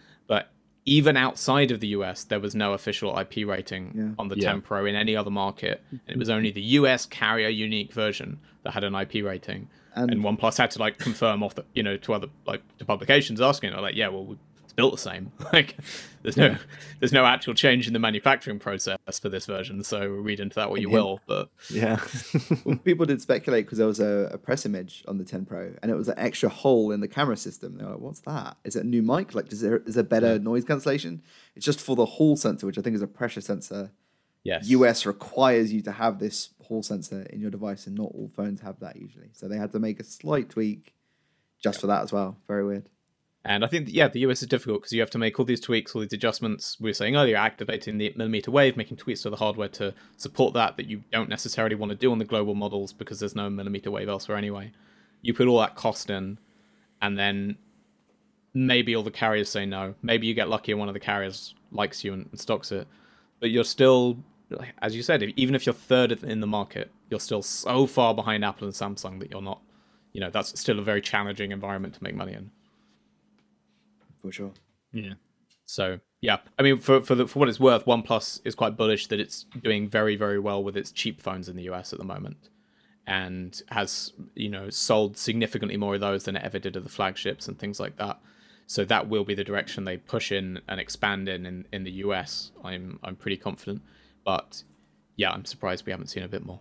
But even outside of the US, there was no official IP rating Yeah. on the Yeah. 10 Pro in any other market. And it was mm-hmm. only the US carrier unique version that had an IP rating. And- And, OnePlus had to like confirm off the, you know, to other like to publications asking, they're like, yeah, well, it's built the same. like, there's no, there's no actual change in the manufacturing process for this version. So read into that what you him- will. But Yeah. Well, people did speculate because there was a, a press image on the 10 Pro and it was an extra hole in the camera system. They were like, what's that? Is it a new mic? Like, is there, is there better noise cancellation? It's just for the hall sensor, which I think is a pressure sensor. yes, US requires you to have this hall sensor in your device, and not all phones have that usually. So they had to make a slight tweak just for that as well. Very weird. And I think, yeah, the US is difficult because you have to make all these tweaks, all these adjustments. We were saying earlier, activating the millimeter wave, making tweaks to the hardware to support that that you don't necessarily want to do on the global models because there's no millimeter wave elsewhere anyway. You put all that cost in, and then maybe all the carriers say no. Maybe you get lucky and one of the carriers likes you and, and stocks it. But you're still, as you said, even if you're third in the market, you're still so far behind Apple and Samsung that you're not, you know, that's still a very challenging environment to make money in. For sure. yeah. So yeah, I mean, for for the, for what it's worth, OnePlus is quite bullish that it's doing very very well with its cheap phones in the US at the moment, and has you know sold significantly more of those than it ever did of the flagships and things like that. So that will be the direction they push in and expand in in, in the US. I'm I'm pretty confident, but yeah, I'm surprised we haven't seen a bit more.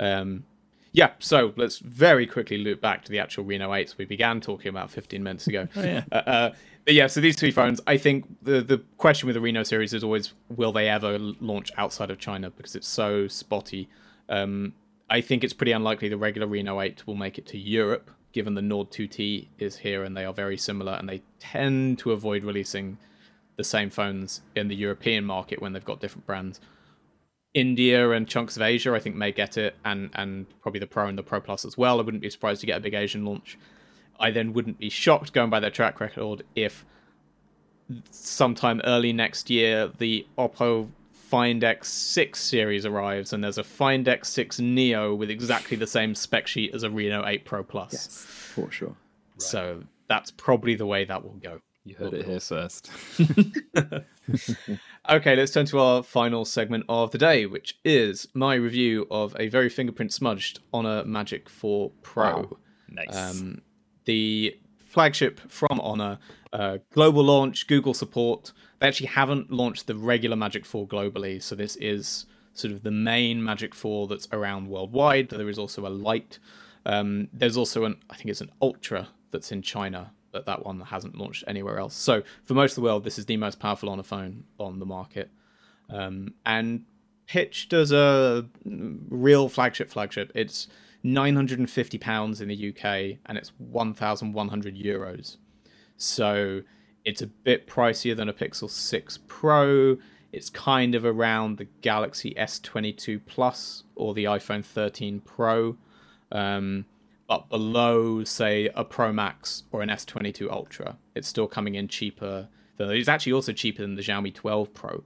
Um, yeah, so let's very quickly loop back to the actual Reno 8s we began talking about 15 minutes ago. Oh, yeah. Uh, uh, but yeah, so these three phones, I think the the question with the Reno series is always, will they ever launch outside of China because it's so spotty. Um, I think it's pretty unlikely the regular Reno 8 will make it to Europe, given the Nord 2T is here and they are very similar, and they tend to avoid releasing the same phones in the European market when they've got different brands. India and chunks of Asia, I think, may get it, and and probably the Pro and the Pro Plus as well. I wouldn't be surprised to get a big Asian launch. I then wouldn't be shocked going by their track record if sometime early next year the Oppo Find X6 series arrives and there's a Find X6 Neo with exactly the same spec sheet as a Reno 8 Pro Plus. Yes, for sure. So that's probably the way that will go. You heard it here first. Okay, let's turn to our final segment of the day, which is my review of a very fingerprint smudged Honor Magic 4 Pro. Wow. nice. Um, the flagship from Honor, uh, global launch, Google support. They actually haven't launched the regular Magic 4 globally, so this is sort of the main Magic 4 that's around worldwide. There is also a light. Um, there's also an, I think it's an Ultra that's in China, but that one hasn't launched anywhere else. So for most of the world, this is the most powerful Honor phone on the market. Um, and pitched as a real flagship flagship. It's 950 pounds in the UK and it's 1,100 euros. So it's a bit pricier than a Pixel 6 Pro. It's kind of around the Galaxy S22 Plus or the iPhone 13 Pro, um, but below, say, a Pro Max or an S22 Ultra. It's still coming in cheaper. It's actually also cheaper than the Xiaomi 12 Pro,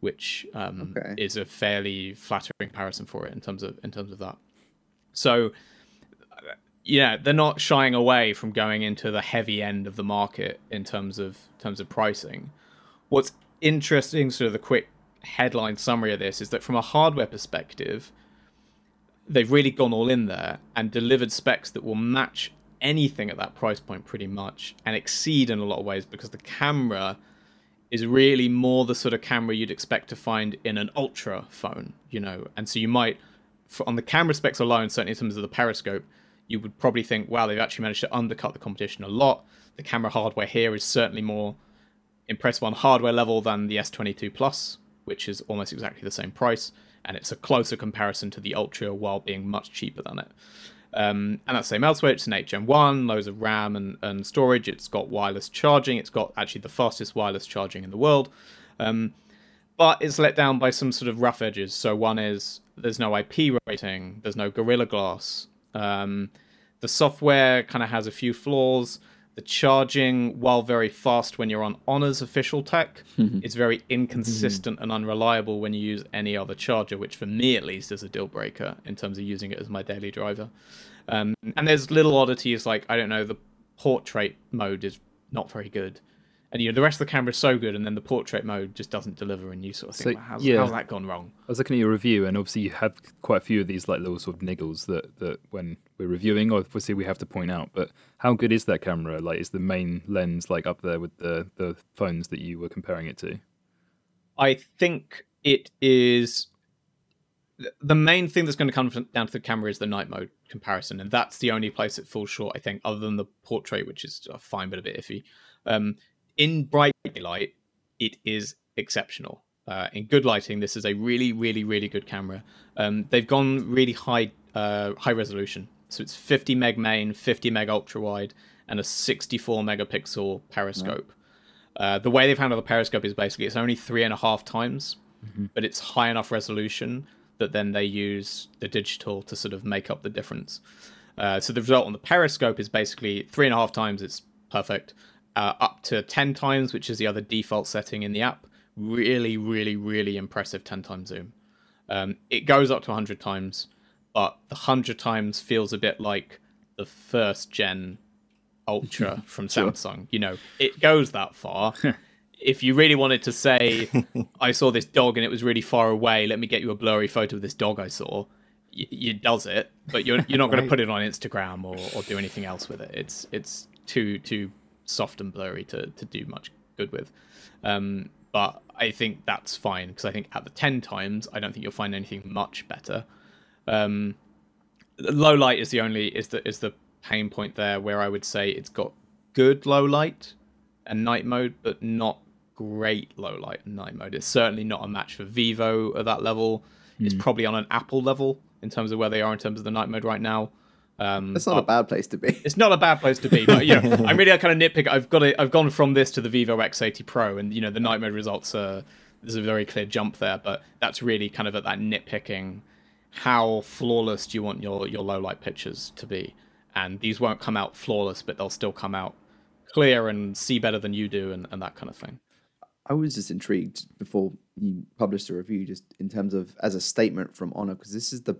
which um, Okay. is a fairly flattering comparison for it in terms of in terms of that. So yeah, they're not shying away from going into the heavy end of the market in terms of in terms of pricing. What's interesting, sort of the quick headline summary of this, is that from a hardware perspective, they've really gone all in there and delivered specs that will match anything at that price point pretty much and exceed in a lot of ways because the camera is really more the sort of camera you'd expect to find in an ultra phone, you know. And so you might, on the camera specs alone, certainly in terms of the periscope, you would probably think, wow, they've actually managed to undercut the competition a lot. The camera hardware here is certainly more impressive on hardware level than the S22 Plus, which is almost exactly the same price, and it's a closer comparison to the Ultra while being much cheaper than it. Um, and that's the same elsewhere. It's an 8 Gen 1, loads of RAM and, and storage. It's got wireless charging. It's got actually the fastest wireless charging in the world. Um, but it's let down by some sort of rough edges. So one is there's no IP rating, there's no Gorilla Glass. Um, the software kind of has a few flaws. The charging, while very fast when you're on Honor's official tech, is very inconsistent and unreliable when you use any other charger, which for me at least is a deal breaker in terms of using it as my daily driver. Um, and there's little oddities like I don't know, the portrait mode is not very good, and you know the rest of the camera is so good, and then the portrait mode just doesn't deliver, and you sort of think, So, well, how's, yeah. how's that gone wrong? I was looking at your review, and obviously you have quite a few of these like little sort of niggles that that when we're reviewing, obviously we have to point out. But how good is that camera? Like, is the main lens like up there with the the phones that you were comparing it to? I think it is the main thing that's going to come down to the camera is the night mode comparison, and that's the only place it falls short. I think, other than the portrait, which is a fine but a bit iffy. Um, in bright light, it is exceptional. Uh, in good lighting, this is a really, really, really good camera. Um, they've gone really high, uh, high resolution. So it's 50 meg main, 50 meg ultra wide, and a 64 megapixel periscope. Uh, the way they've handled the periscope is basically it's only three and a half times, but it's high enough resolution that then they use the digital to sort of make up the difference. Uh, so the result on the periscope is basically three and a half times. It's perfect. Uh, up to ten times, which is the other default setting in the app. Really, really, really impressive ten times zoom. Um, it goes up to 100 times, but the 100 times feels a bit like the first gen Ultra from Samsung. You know, it goes that far. if you really wanted to say, I saw this dog and it was really far away, let me get you a blurry photo of this dog I saw, y- it does it, but you're, you're not going to put it on Instagram or, or do anything else with it. It's it's too too soft and blurry to, to do much good with. Um, but I think that's fine because I think at the 10 times, I don't think you'll find anything much better. Um, low light is the only is the is the pain point there where I would say it's got good low light and night mode, but not great low light and night mode. It's certainly not a match for Vivo at that level. It's probably on an Apple level in terms of where they are in terms of the night mode right now. Um, That's not but- a bad place to be. it's not a bad place to be, but you know, I'm really a kind of nitpick. I've got it. I've gone from this to the Vivo X80 Pro, and you know, the night mode results are there's a very clear jump there, but that's really kind of at that nitpicking. How flawless do you want your your low light pictures to be? and these won't come out flawless, but they'll still come out clear and see better than you do, and, and that kind of thing. I was just intrigued before you published the review, just in terms of as a statement from Honor, because this is the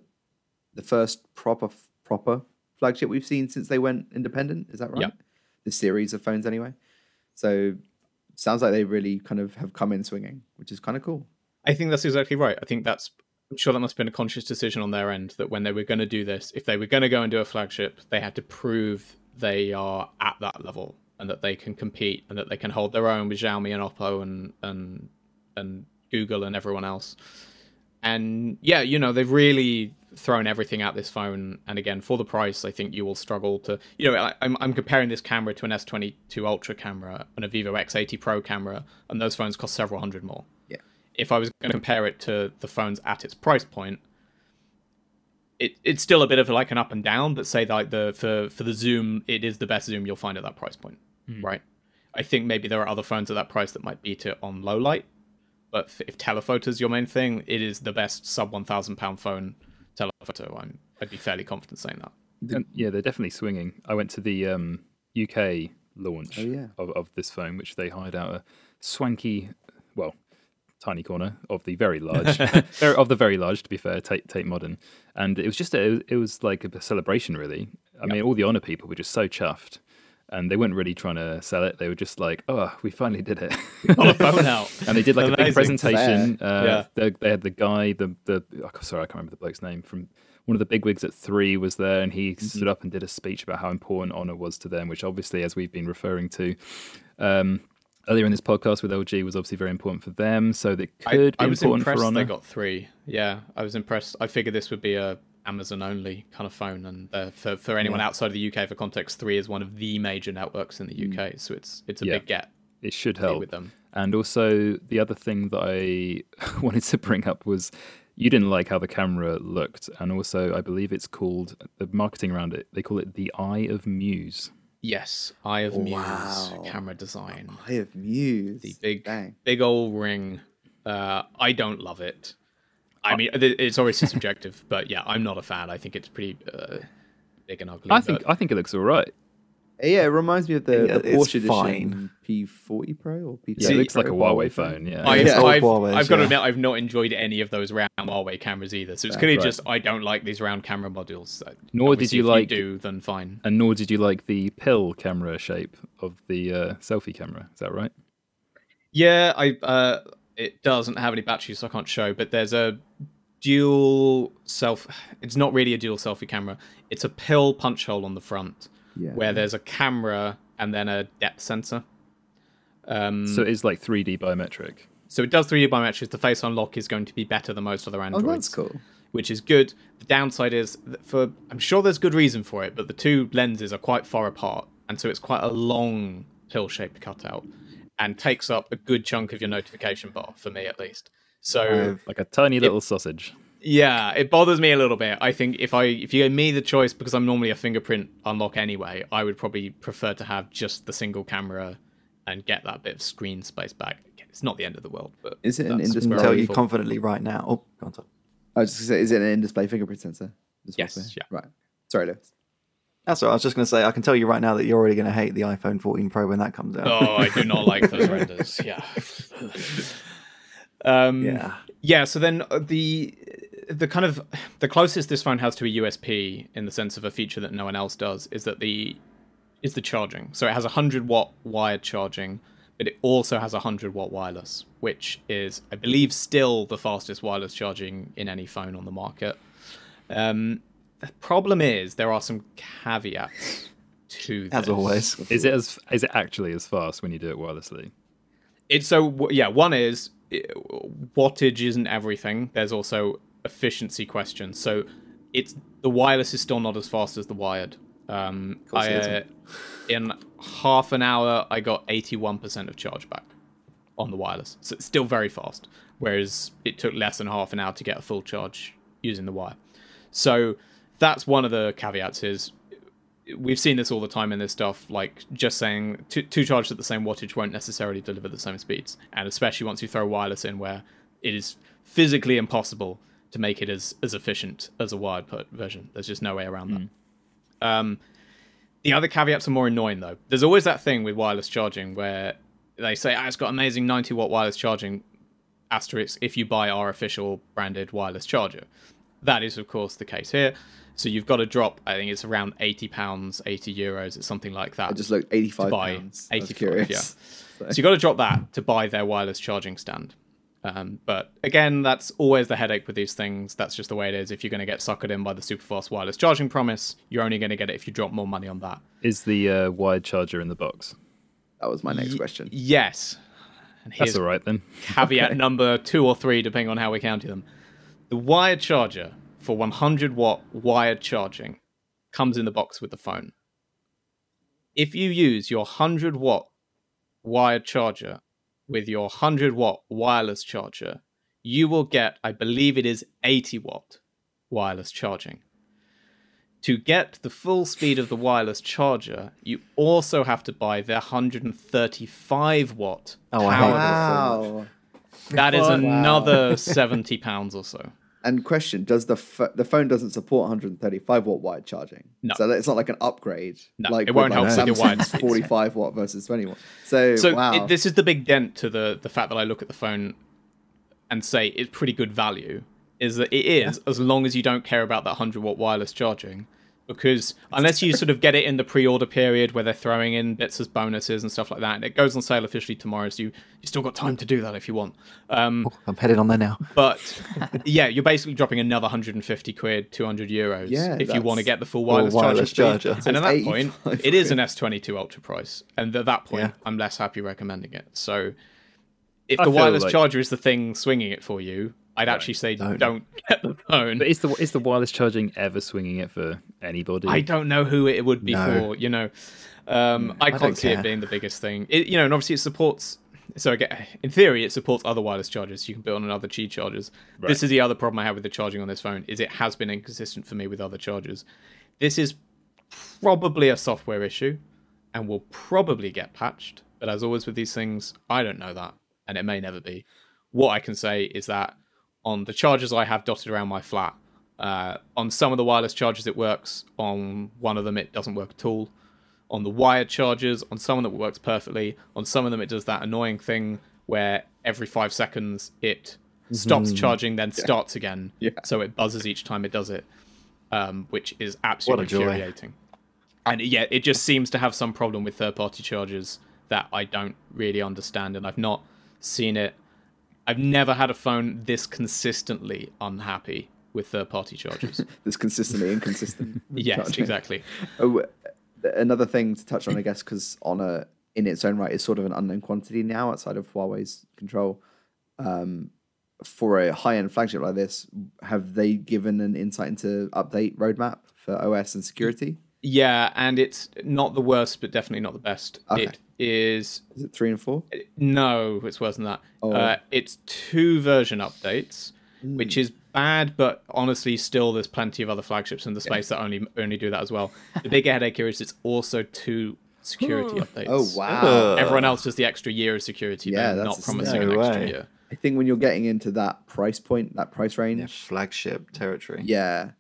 the first proper proper flagship we've seen since they went independent. Is that right? Yeah. The series of phones, anyway. So sounds like they really kind of have come in swinging, which is kind of cool. I think that's exactly right. I think that's I'm sure that must have been a conscious decision on their end that when they were going to do this, if they were going to go and do a flagship, they had to prove they are at that level and that they can compete and that they can hold their own with Xiaomi and Oppo and and and Google and everyone else. And yeah, you know, they've really thrown everything at this phone. And again, for the price, I think you will struggle to. You know, I, I'm I'm comparing this camera to an S22 Ultra camera and a Vivo X80 Pro camera, and those phones cost several hundred more. Yeah. If I was going to compare it to the phones at its price point, it it's still a bit of like an up and down. But say like the for for the zoom, it is the best zoom you'll find at that price point, hmm. right? I think maybe there are other phones at that price that might beat it on low light. But if telephoto is your main thing, it is the best sub one thousand pound phone telephoto. I'm I'd be fairly confident saying that. And yeah, they're definitely swinging. I went to the um, UK launch Oh, yeah. of, of this phone, which they hired out a swanky, well, tiny corner of the very large, very- of the very large. To be fair, Tate, Tate Modern, and it was just a, it was like a celebration, really. I mean, all the honor people were just so chuffed, and they weren't really trying to sell it. They were just like, "Oh, we finally did it." Got a phone out. and they did like a big presentation. Uh, Yeah. they, they had the guy, the the oh, sorry, I can't remember the bloke's name from one of the big wigs at three was there, and he stood up and did a speech about how important honor was to them, which obviously, as we've been referring to. Um, Earlier in this podcast with LG was obviously very important for them, so that could I be was important impressed for Honor. they got three. Yeah, I was impressed. I figured this would be a Amazon only kind of phone, and uh, for for anyone outside of the UK, for context, three is one of the major networks in the UK, so it's it's a Yeah. big get It should help. with them. And also, the other thing that I wanted to bring up was you didn't like how the camera looked, and also I believe it's called the marketing around it. They call it the Eye of Muse. Yes, Eye of Muse Wow. camera design. I have Muse. the big Dang. big old ring. Uh, I don't love it. I mean, it's obviously subjective, but yeah, I'm not a fan. I think it's pretty uh, big and ugly. I think but- I think it looks all right. Yeah, it reminds me of the, Yeah, the Porsche edition P40 Pro or P30 Yeah, it looks like a Pro Huawei phone. Yeah, I, yeah. I've, Huawei's, I've got to admit, I've not enjoyed any of those round Huawei cameras either. So it's clearly right. just I don't like these round camera modules. Uh, Nor did you if like- do, then fine. and nor did you like the pill camera shape of the uh, selfie camera. Is that right? Yeah, I uh, it doesn't have any batteries, so I can't show. But there's a dual self. It's not really a dual selfie camera. It's a pill punch hole on the front Yeah. where there's a camera and then a depth sensor. Um, So it is like 3D biometric. so it does 3D biometrics. The face unlock is going to be better than most other androids Oh, Androids. that's cool. which is good. The downside is that for I'm sure there's good reason for it, but the two lenses are quite far apart, and so it's quite a long pill-shaped cutout, and takes up a good chunk of your notification bar for me at least. So I've- Like a tiny little sausage. yeah, it bothers me a little bit. I think if I if you gave me the choice, because I'm normally a fingerprint unlock anyway, I would probably prefer to have just the single camera and get that bit of screen space back. It's not the end of the world, but Is it an that's in-display- where Well, I tell you confidently right now. Oh, go on, Tom. I was just gonna say, is it an in-display fingerprint sensor? Just want to Yes, yeah. Right. Sorry, Lewis. That's all. right. I was just going to say. I can tell you right now that you're already going to hate the iPhone 14 Pro when that comes out. Oh, I do not like those renders. Yeah. Um, Yeah. Yeah. So then uh, the the kind of the closest this phone has to a USP in the sense of a feature that no one else does is that the is the charging. So it has a hundred watt wired charging, but it also has a hundred watt wireless, which is I believe still the fastest wireless charging in any phone on the market. Um, the problem is there are some caveats to this. As this. always. Is it as is it actually as fast when you do it wirelessly? It's so yeah. One is i- wattage isn't everything. There's also efficiency questions. So it's the wireless is still not as fast as the wired. Um, I, uh, in half an hour, I got 81% of charge back on the wireless. So it's still very fast. Whereas it took less than half an hour to get a full charge using the wire. So that's one of the caveats is we've seen this all the time in this stuff like just saying two, two charges at the same wattage won't necessarily deliver the same speeds and especially once you throw wireless in where it is physically impossible to make it as as efficient as a wired put version there's just no way around that um The other caveats are more annoying though. There's always that thing with wireless charging where they say, ah, it's got amazing 90 watt wireless charging, asterisk, if you buy our official branded wireless charger. That is, of course, the case here. So you've got to drop, I think it's around 80 pounds, 80 euros, it's something like that. I just looked 85 buy pounds. I was 85, yeah. So- So you got to drop that to buy their wireless charging stand. Um, but again, that's always the headache with these things. That's just the way it is. If you're going to get suckered in by the super fast wireless charging promise, you're only going to get it if you drop more money on that. Is the uh, wired charger in the box? That was my next question. Yes. And That's all right then. caveat number two or three, depending on how we count them. The wired charger for 100 watt wired charging comes in the box with the phone. If you use your 100 watt wired charger with your 100 watt wireless charger, you will get, I believe it is 80 watt wireless charging. To get the full speed of the wireless charger, you also have to buy their 135 watt Oh, I hate powered that. Wow. that is Wow. another seventy pounds or so. And question: Does the the phone doesn't support 135 watt wired charging? No. So it's not like an upgrade. No, like it won't like, help with your wired 45 watt versus 20 watt. So, So wow. it, this is the big dent to the the fact that I look at the phone and say it's pretty good value. Is that it is as long as you don't care about that hundred watt wireless charging. Because unless you sort of get it in the pre-order period where they're throwing in bits as bonuses and stuff like that, and it goes on sale officially tomorrow, so you you still got time to do that if you want. Um, I'm headed on there now. But yeah, you're basically dropping another 150 quid, 200 euros Yeah, if you want to get the full wireless, wireless charger. charger. And at it's that point, 85 it is an S22 Ultra price. And at that point, Yeah. I'm less happy recommending it. So if I the wireless like- charger is the thing swinging it for you, I'd actually say Don't. don't get the phone. But is the is the wireless charging ever swinging it for anybody? I don't know who it would be No. for. You know, um, I, can't don't see it being the biggest thing. It, you know, and obviously it supports. So again, in theory, it supports other wireless chargers. You can build on other Qi chargers. This is the other problem I have with the charging on this phone. Is it has been inconsistent for me with other chargers. This is probably a software issue, and will probably get patched. But as always with these things, I don't know that, and it may never be. What I can say is that on the chargers I have dotted around my flat, uh, on some of the wireless chargers it works. On one of them it doesn't work at all. On the wired chargers, on some of them it works perfectly. On some of them it does that annoying thing where every five seconds it stops charging, then starts again. Yeah. So it buzzes each time it does it, um, which is absolutely infuriating. And yeah, it just seems to have some problem with third-party chargers that I don't really understand, and I've not seen it. I've never had a phone this consistently unhappy with third-party chargers. This consistently inconsistent. yes, charging. exactly. Oh, another thing to touch on, I guess, because Honor in its own right is sort of an unknown quantity now outside of Huawei's control. Um, for a high-end flagship like this, have they given an insight into update roadmap for OS and security? Yeah, and it's not the worst, but definitely not the best. Okay. It is Is it three and four? no, it's worse than that. Oh. Uh, it's two version updates, which is bad, but honestly, still there's plenty of other flagships in the space that only only do that as well. The bigger headache here is it's also two security updates. Oh wow! Everyone else does the extra year of security. Yeah, they're that's not promising no an extra way. year. I think when you're getting into that price point, that price Yeah, range, flagship territory. yeah,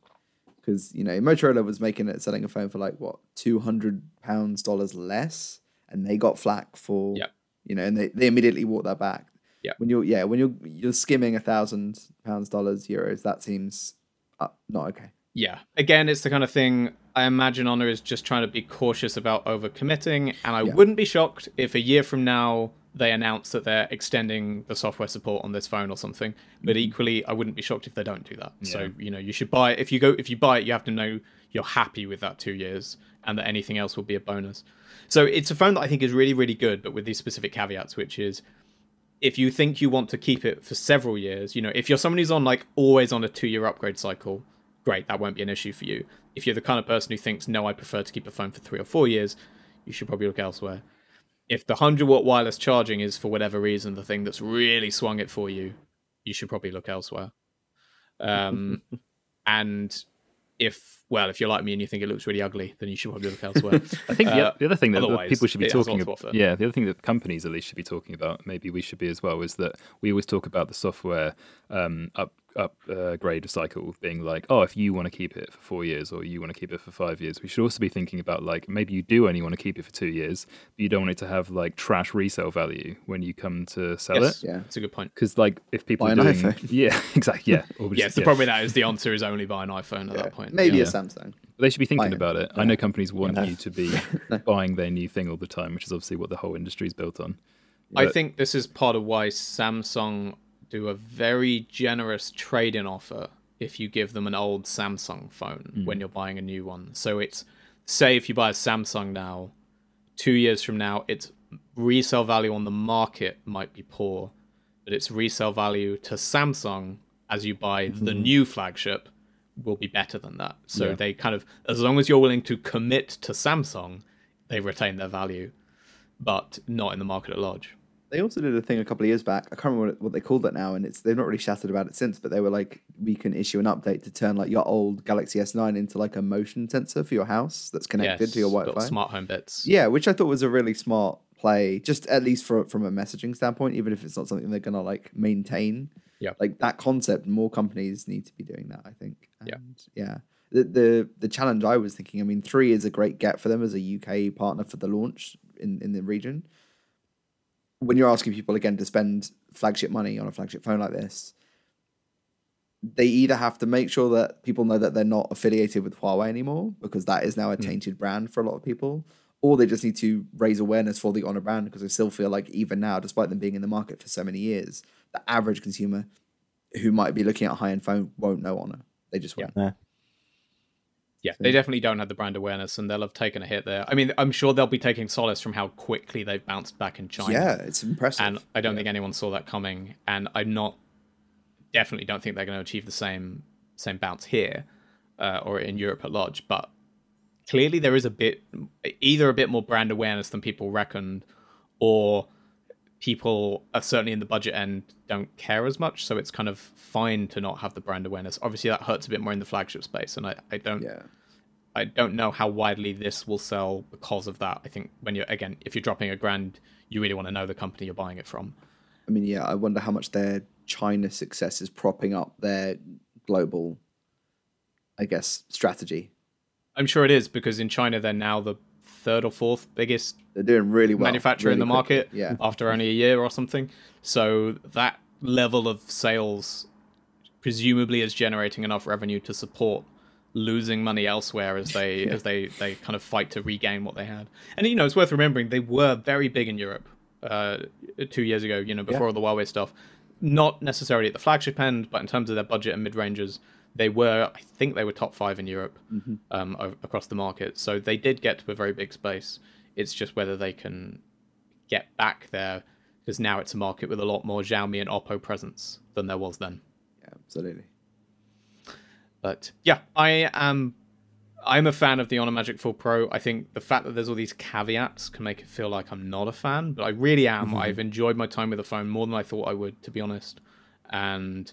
because you know Motorola was making it selling a phone for like what two hundred pounds dollars less, and they got flack for Yep. you know, and they, they immediately walked that back. Yeah. When you're yeah, when you're you're skimming a thousand pounds, dollars, euros, that seems uh, not okay. Yeah. Again, it's the kind of thing I imagine Honor is just trying to be cautious about overcommitting, and I Yeah. wouldn't be shocked if a year from now they announce that they're extending the software support on this phone or something. But mm-hmm. equally, I wouldn't be shocked if they don't do that. So you know, you should buy it. If you go, if you buy it, you have to know you're happy with that two years, and that anything else will be a bonus. So it's a phone that I think is really, really good, but with these specific caveats, which is if you think you want to keep it for several years, you know, if you're someone who's on like always on a two year upgrade cycle, great, that won't be an issue for you. If you're the kind of person who thinks, no, I prefer to keep a phone for three or four years, you should probably look elsewhere. If the 100 watt wireless charging is for whatever reason the thing that's really swung it for you, you should probably look elsewhere. Um, and if well, if you're like me and you think it looks really ugly, then you should probably look elsewhere. I think the, Uh, the other thing that people should be it has a talking about, yeah, the other thing that companies at least should be talking about, maybe we should be as well, is that we always talk about the software um, up upgrade cycle being like, oh, if you want to keep it for four years or you want to keep it for five years, we should also be thinking about like maybe you do only want to keep it for two years, but you don't want it to have like trash resale value when you come to sell yes, it. Yeah. it's a good point. Because like if people Buy are an doing, iPhone. yeah, exactly, yeah, or Yes, just- the yeah. problem with that is the answer is only buy an iPhone at Yeah. that point. Maybe yeah. a Samsung. They should be thinking Buy it. about it. I know companies want Yeah. you to be buying their new thing all the time, which is obviously what the whole industry is built on. I think this is part of why Samsung do a very generous trade-in offer if you give them an old Samsung phone mm. when you're buying a new one. So it's say if you buy a Samsung now, 2 years from now its resale value on the market might be poor, but its resale value to Samsung as you buy the mm. new flagship will be better than that. So Yeah. they kind of as long as you're willing to commit to Samsung, they retain their value, but not in the market at large. They also did a thing a couple of years back. I can't remember what, what they called it now, and it's they've not really chatted about it since. But they were like, we can issue an update to turn like your old Galaxy S9 into like a motion sensor for your house that's connected to your little Wi-Fi. smart home bits. Yeah, which I thought was a really smart play, just at least for, from a messaging standpoint, even if it's not something they're gonna like maintain. Yeah. like that concept, more companies need to be doing that. I think. Yeah. And, yeah. The, the the challenge I was thinking, I mean, three is a great get for them as a UK partner for the launch in, in the region. When you're asking people again to spend flagship money on a flagship phone like this, they either have to make sure that people know that they're not affiliated with Huawei anymore because that is now a hmm. tainted brand for a lot of people, or they just need to raise awareness for the Honor brand because I still feel like even now, despite them being in the market for so many years, the average consumer who might be looking at a high end phone won't know Honor. They just won't. Yeah. Yeah, they definitely don't have the brand awareness, and they'll have taken a hit there. I mean, I'm sure they'll be taking solace from how quickly they've bounced back in China. Yeah, it's impressive. and I don't think anyone saw that coming. And I'm not definitely don't think they're going to achieve the same same bounce here uh, or in Europe at large. But clearly, there is a bit either a bit more brand awareness than people reckoned, or people are certainly in the budget end don't care as much. So it's kind of fine to not have the brand awareness. Obviously, that hurts a bit more in the flagship space, and I, I don't yeah. I don't know how widely this will sell because of that. I think when you're again, if you're dropping a grand, you really want to know the company you're buying it from. I mean, yeah, I wonder how much their China success is propping up their global, I guess, strategy. I'm sure it is because in China they're now the third or fourth biggest They're doing really well. manufacturer in the market quickly. Yeah. after only a year or something. So that level of sales presumably is generating enough revenue to support losing money elsewhere as they as they they kind of fight to regain what they had. And you know, it's worth remembering they were very big in Europe uh, two years ago. You know, before all the Huawei stuff. Not necessarily at the flagship end, but in terms of their budget and mid ranges, they were. I think they were top five in Europe um, across the market. So they did get to a very big space. It's just whether they can get back there because now it's a market with a lot more Xiaomi and Oppo presence than there was then. yeah, absolutely. But yeah, I am. I'm a fan of the Honor Magic 4 Pro. I think the fact that there's all these caveats can make it feel like I'm not a fan, but I really am. I've enjoyed my time with the phone more than I thought I would, to be honest. And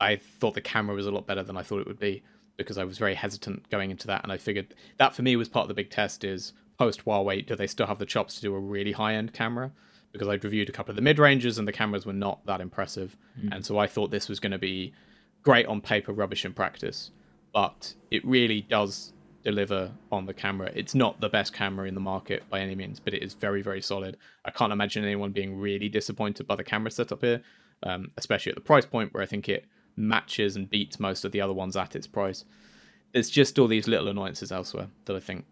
I thought the camera was a lot better than I thought it would be because I was very hesitant going into that. And I figured that for me was part of the big test is post Huawei, do they still have the chops to do a really high end camera? Because I'd reviewed a couple of the mid ranges and the cameras were not that impressive. And so I thought this was going to be great on paper, rubbish in practice. But it really does deliver on the camera. It's not the best camera in the market by any means, but it is very, very solid. I can't imagine anyone being really disappointed by the camera setup here, um, especially at the price point where I think it matches and beats most of the other ones at its price. There's just all these little annoyances elsewhere that I think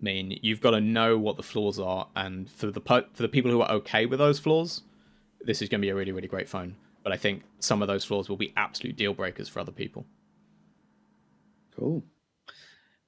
mean you've got to know what the flaws are, and for the po- for the people who are okay with those flaws, this is going to be a really, really great phone. But I think some of those flaws will be absolute deal breakers for other people. Cool.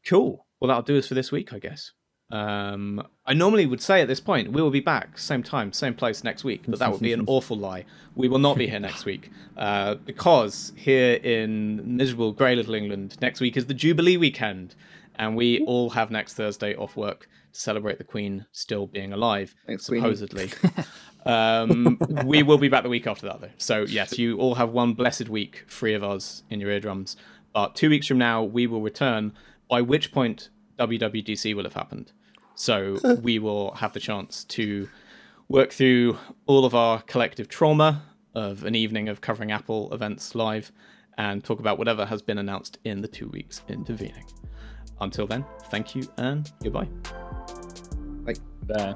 Cool. Well, that'll do us for this week, I guess. Um, I normally would say at this point we will be back same time, same place next week, but that would be an awful lie. We will not be here next week uh, because here in miserable grey little England, next week is the Jubilee weekend, and we all have next Thursday off work to celebrate the Queen still being alive, Thanks, supposedly. um, we will be back the week after that, though. So yes, you all have one blessed week free of us in your eardrums. But two weeks from now, we will return. By which point, WWDC will have happened. So we will have the chance to work through all of our collective trauma of an evening of covering Apple events live and talk about whatever has been announced in the two weeks intervening. Until then, thank you and goodbye. There.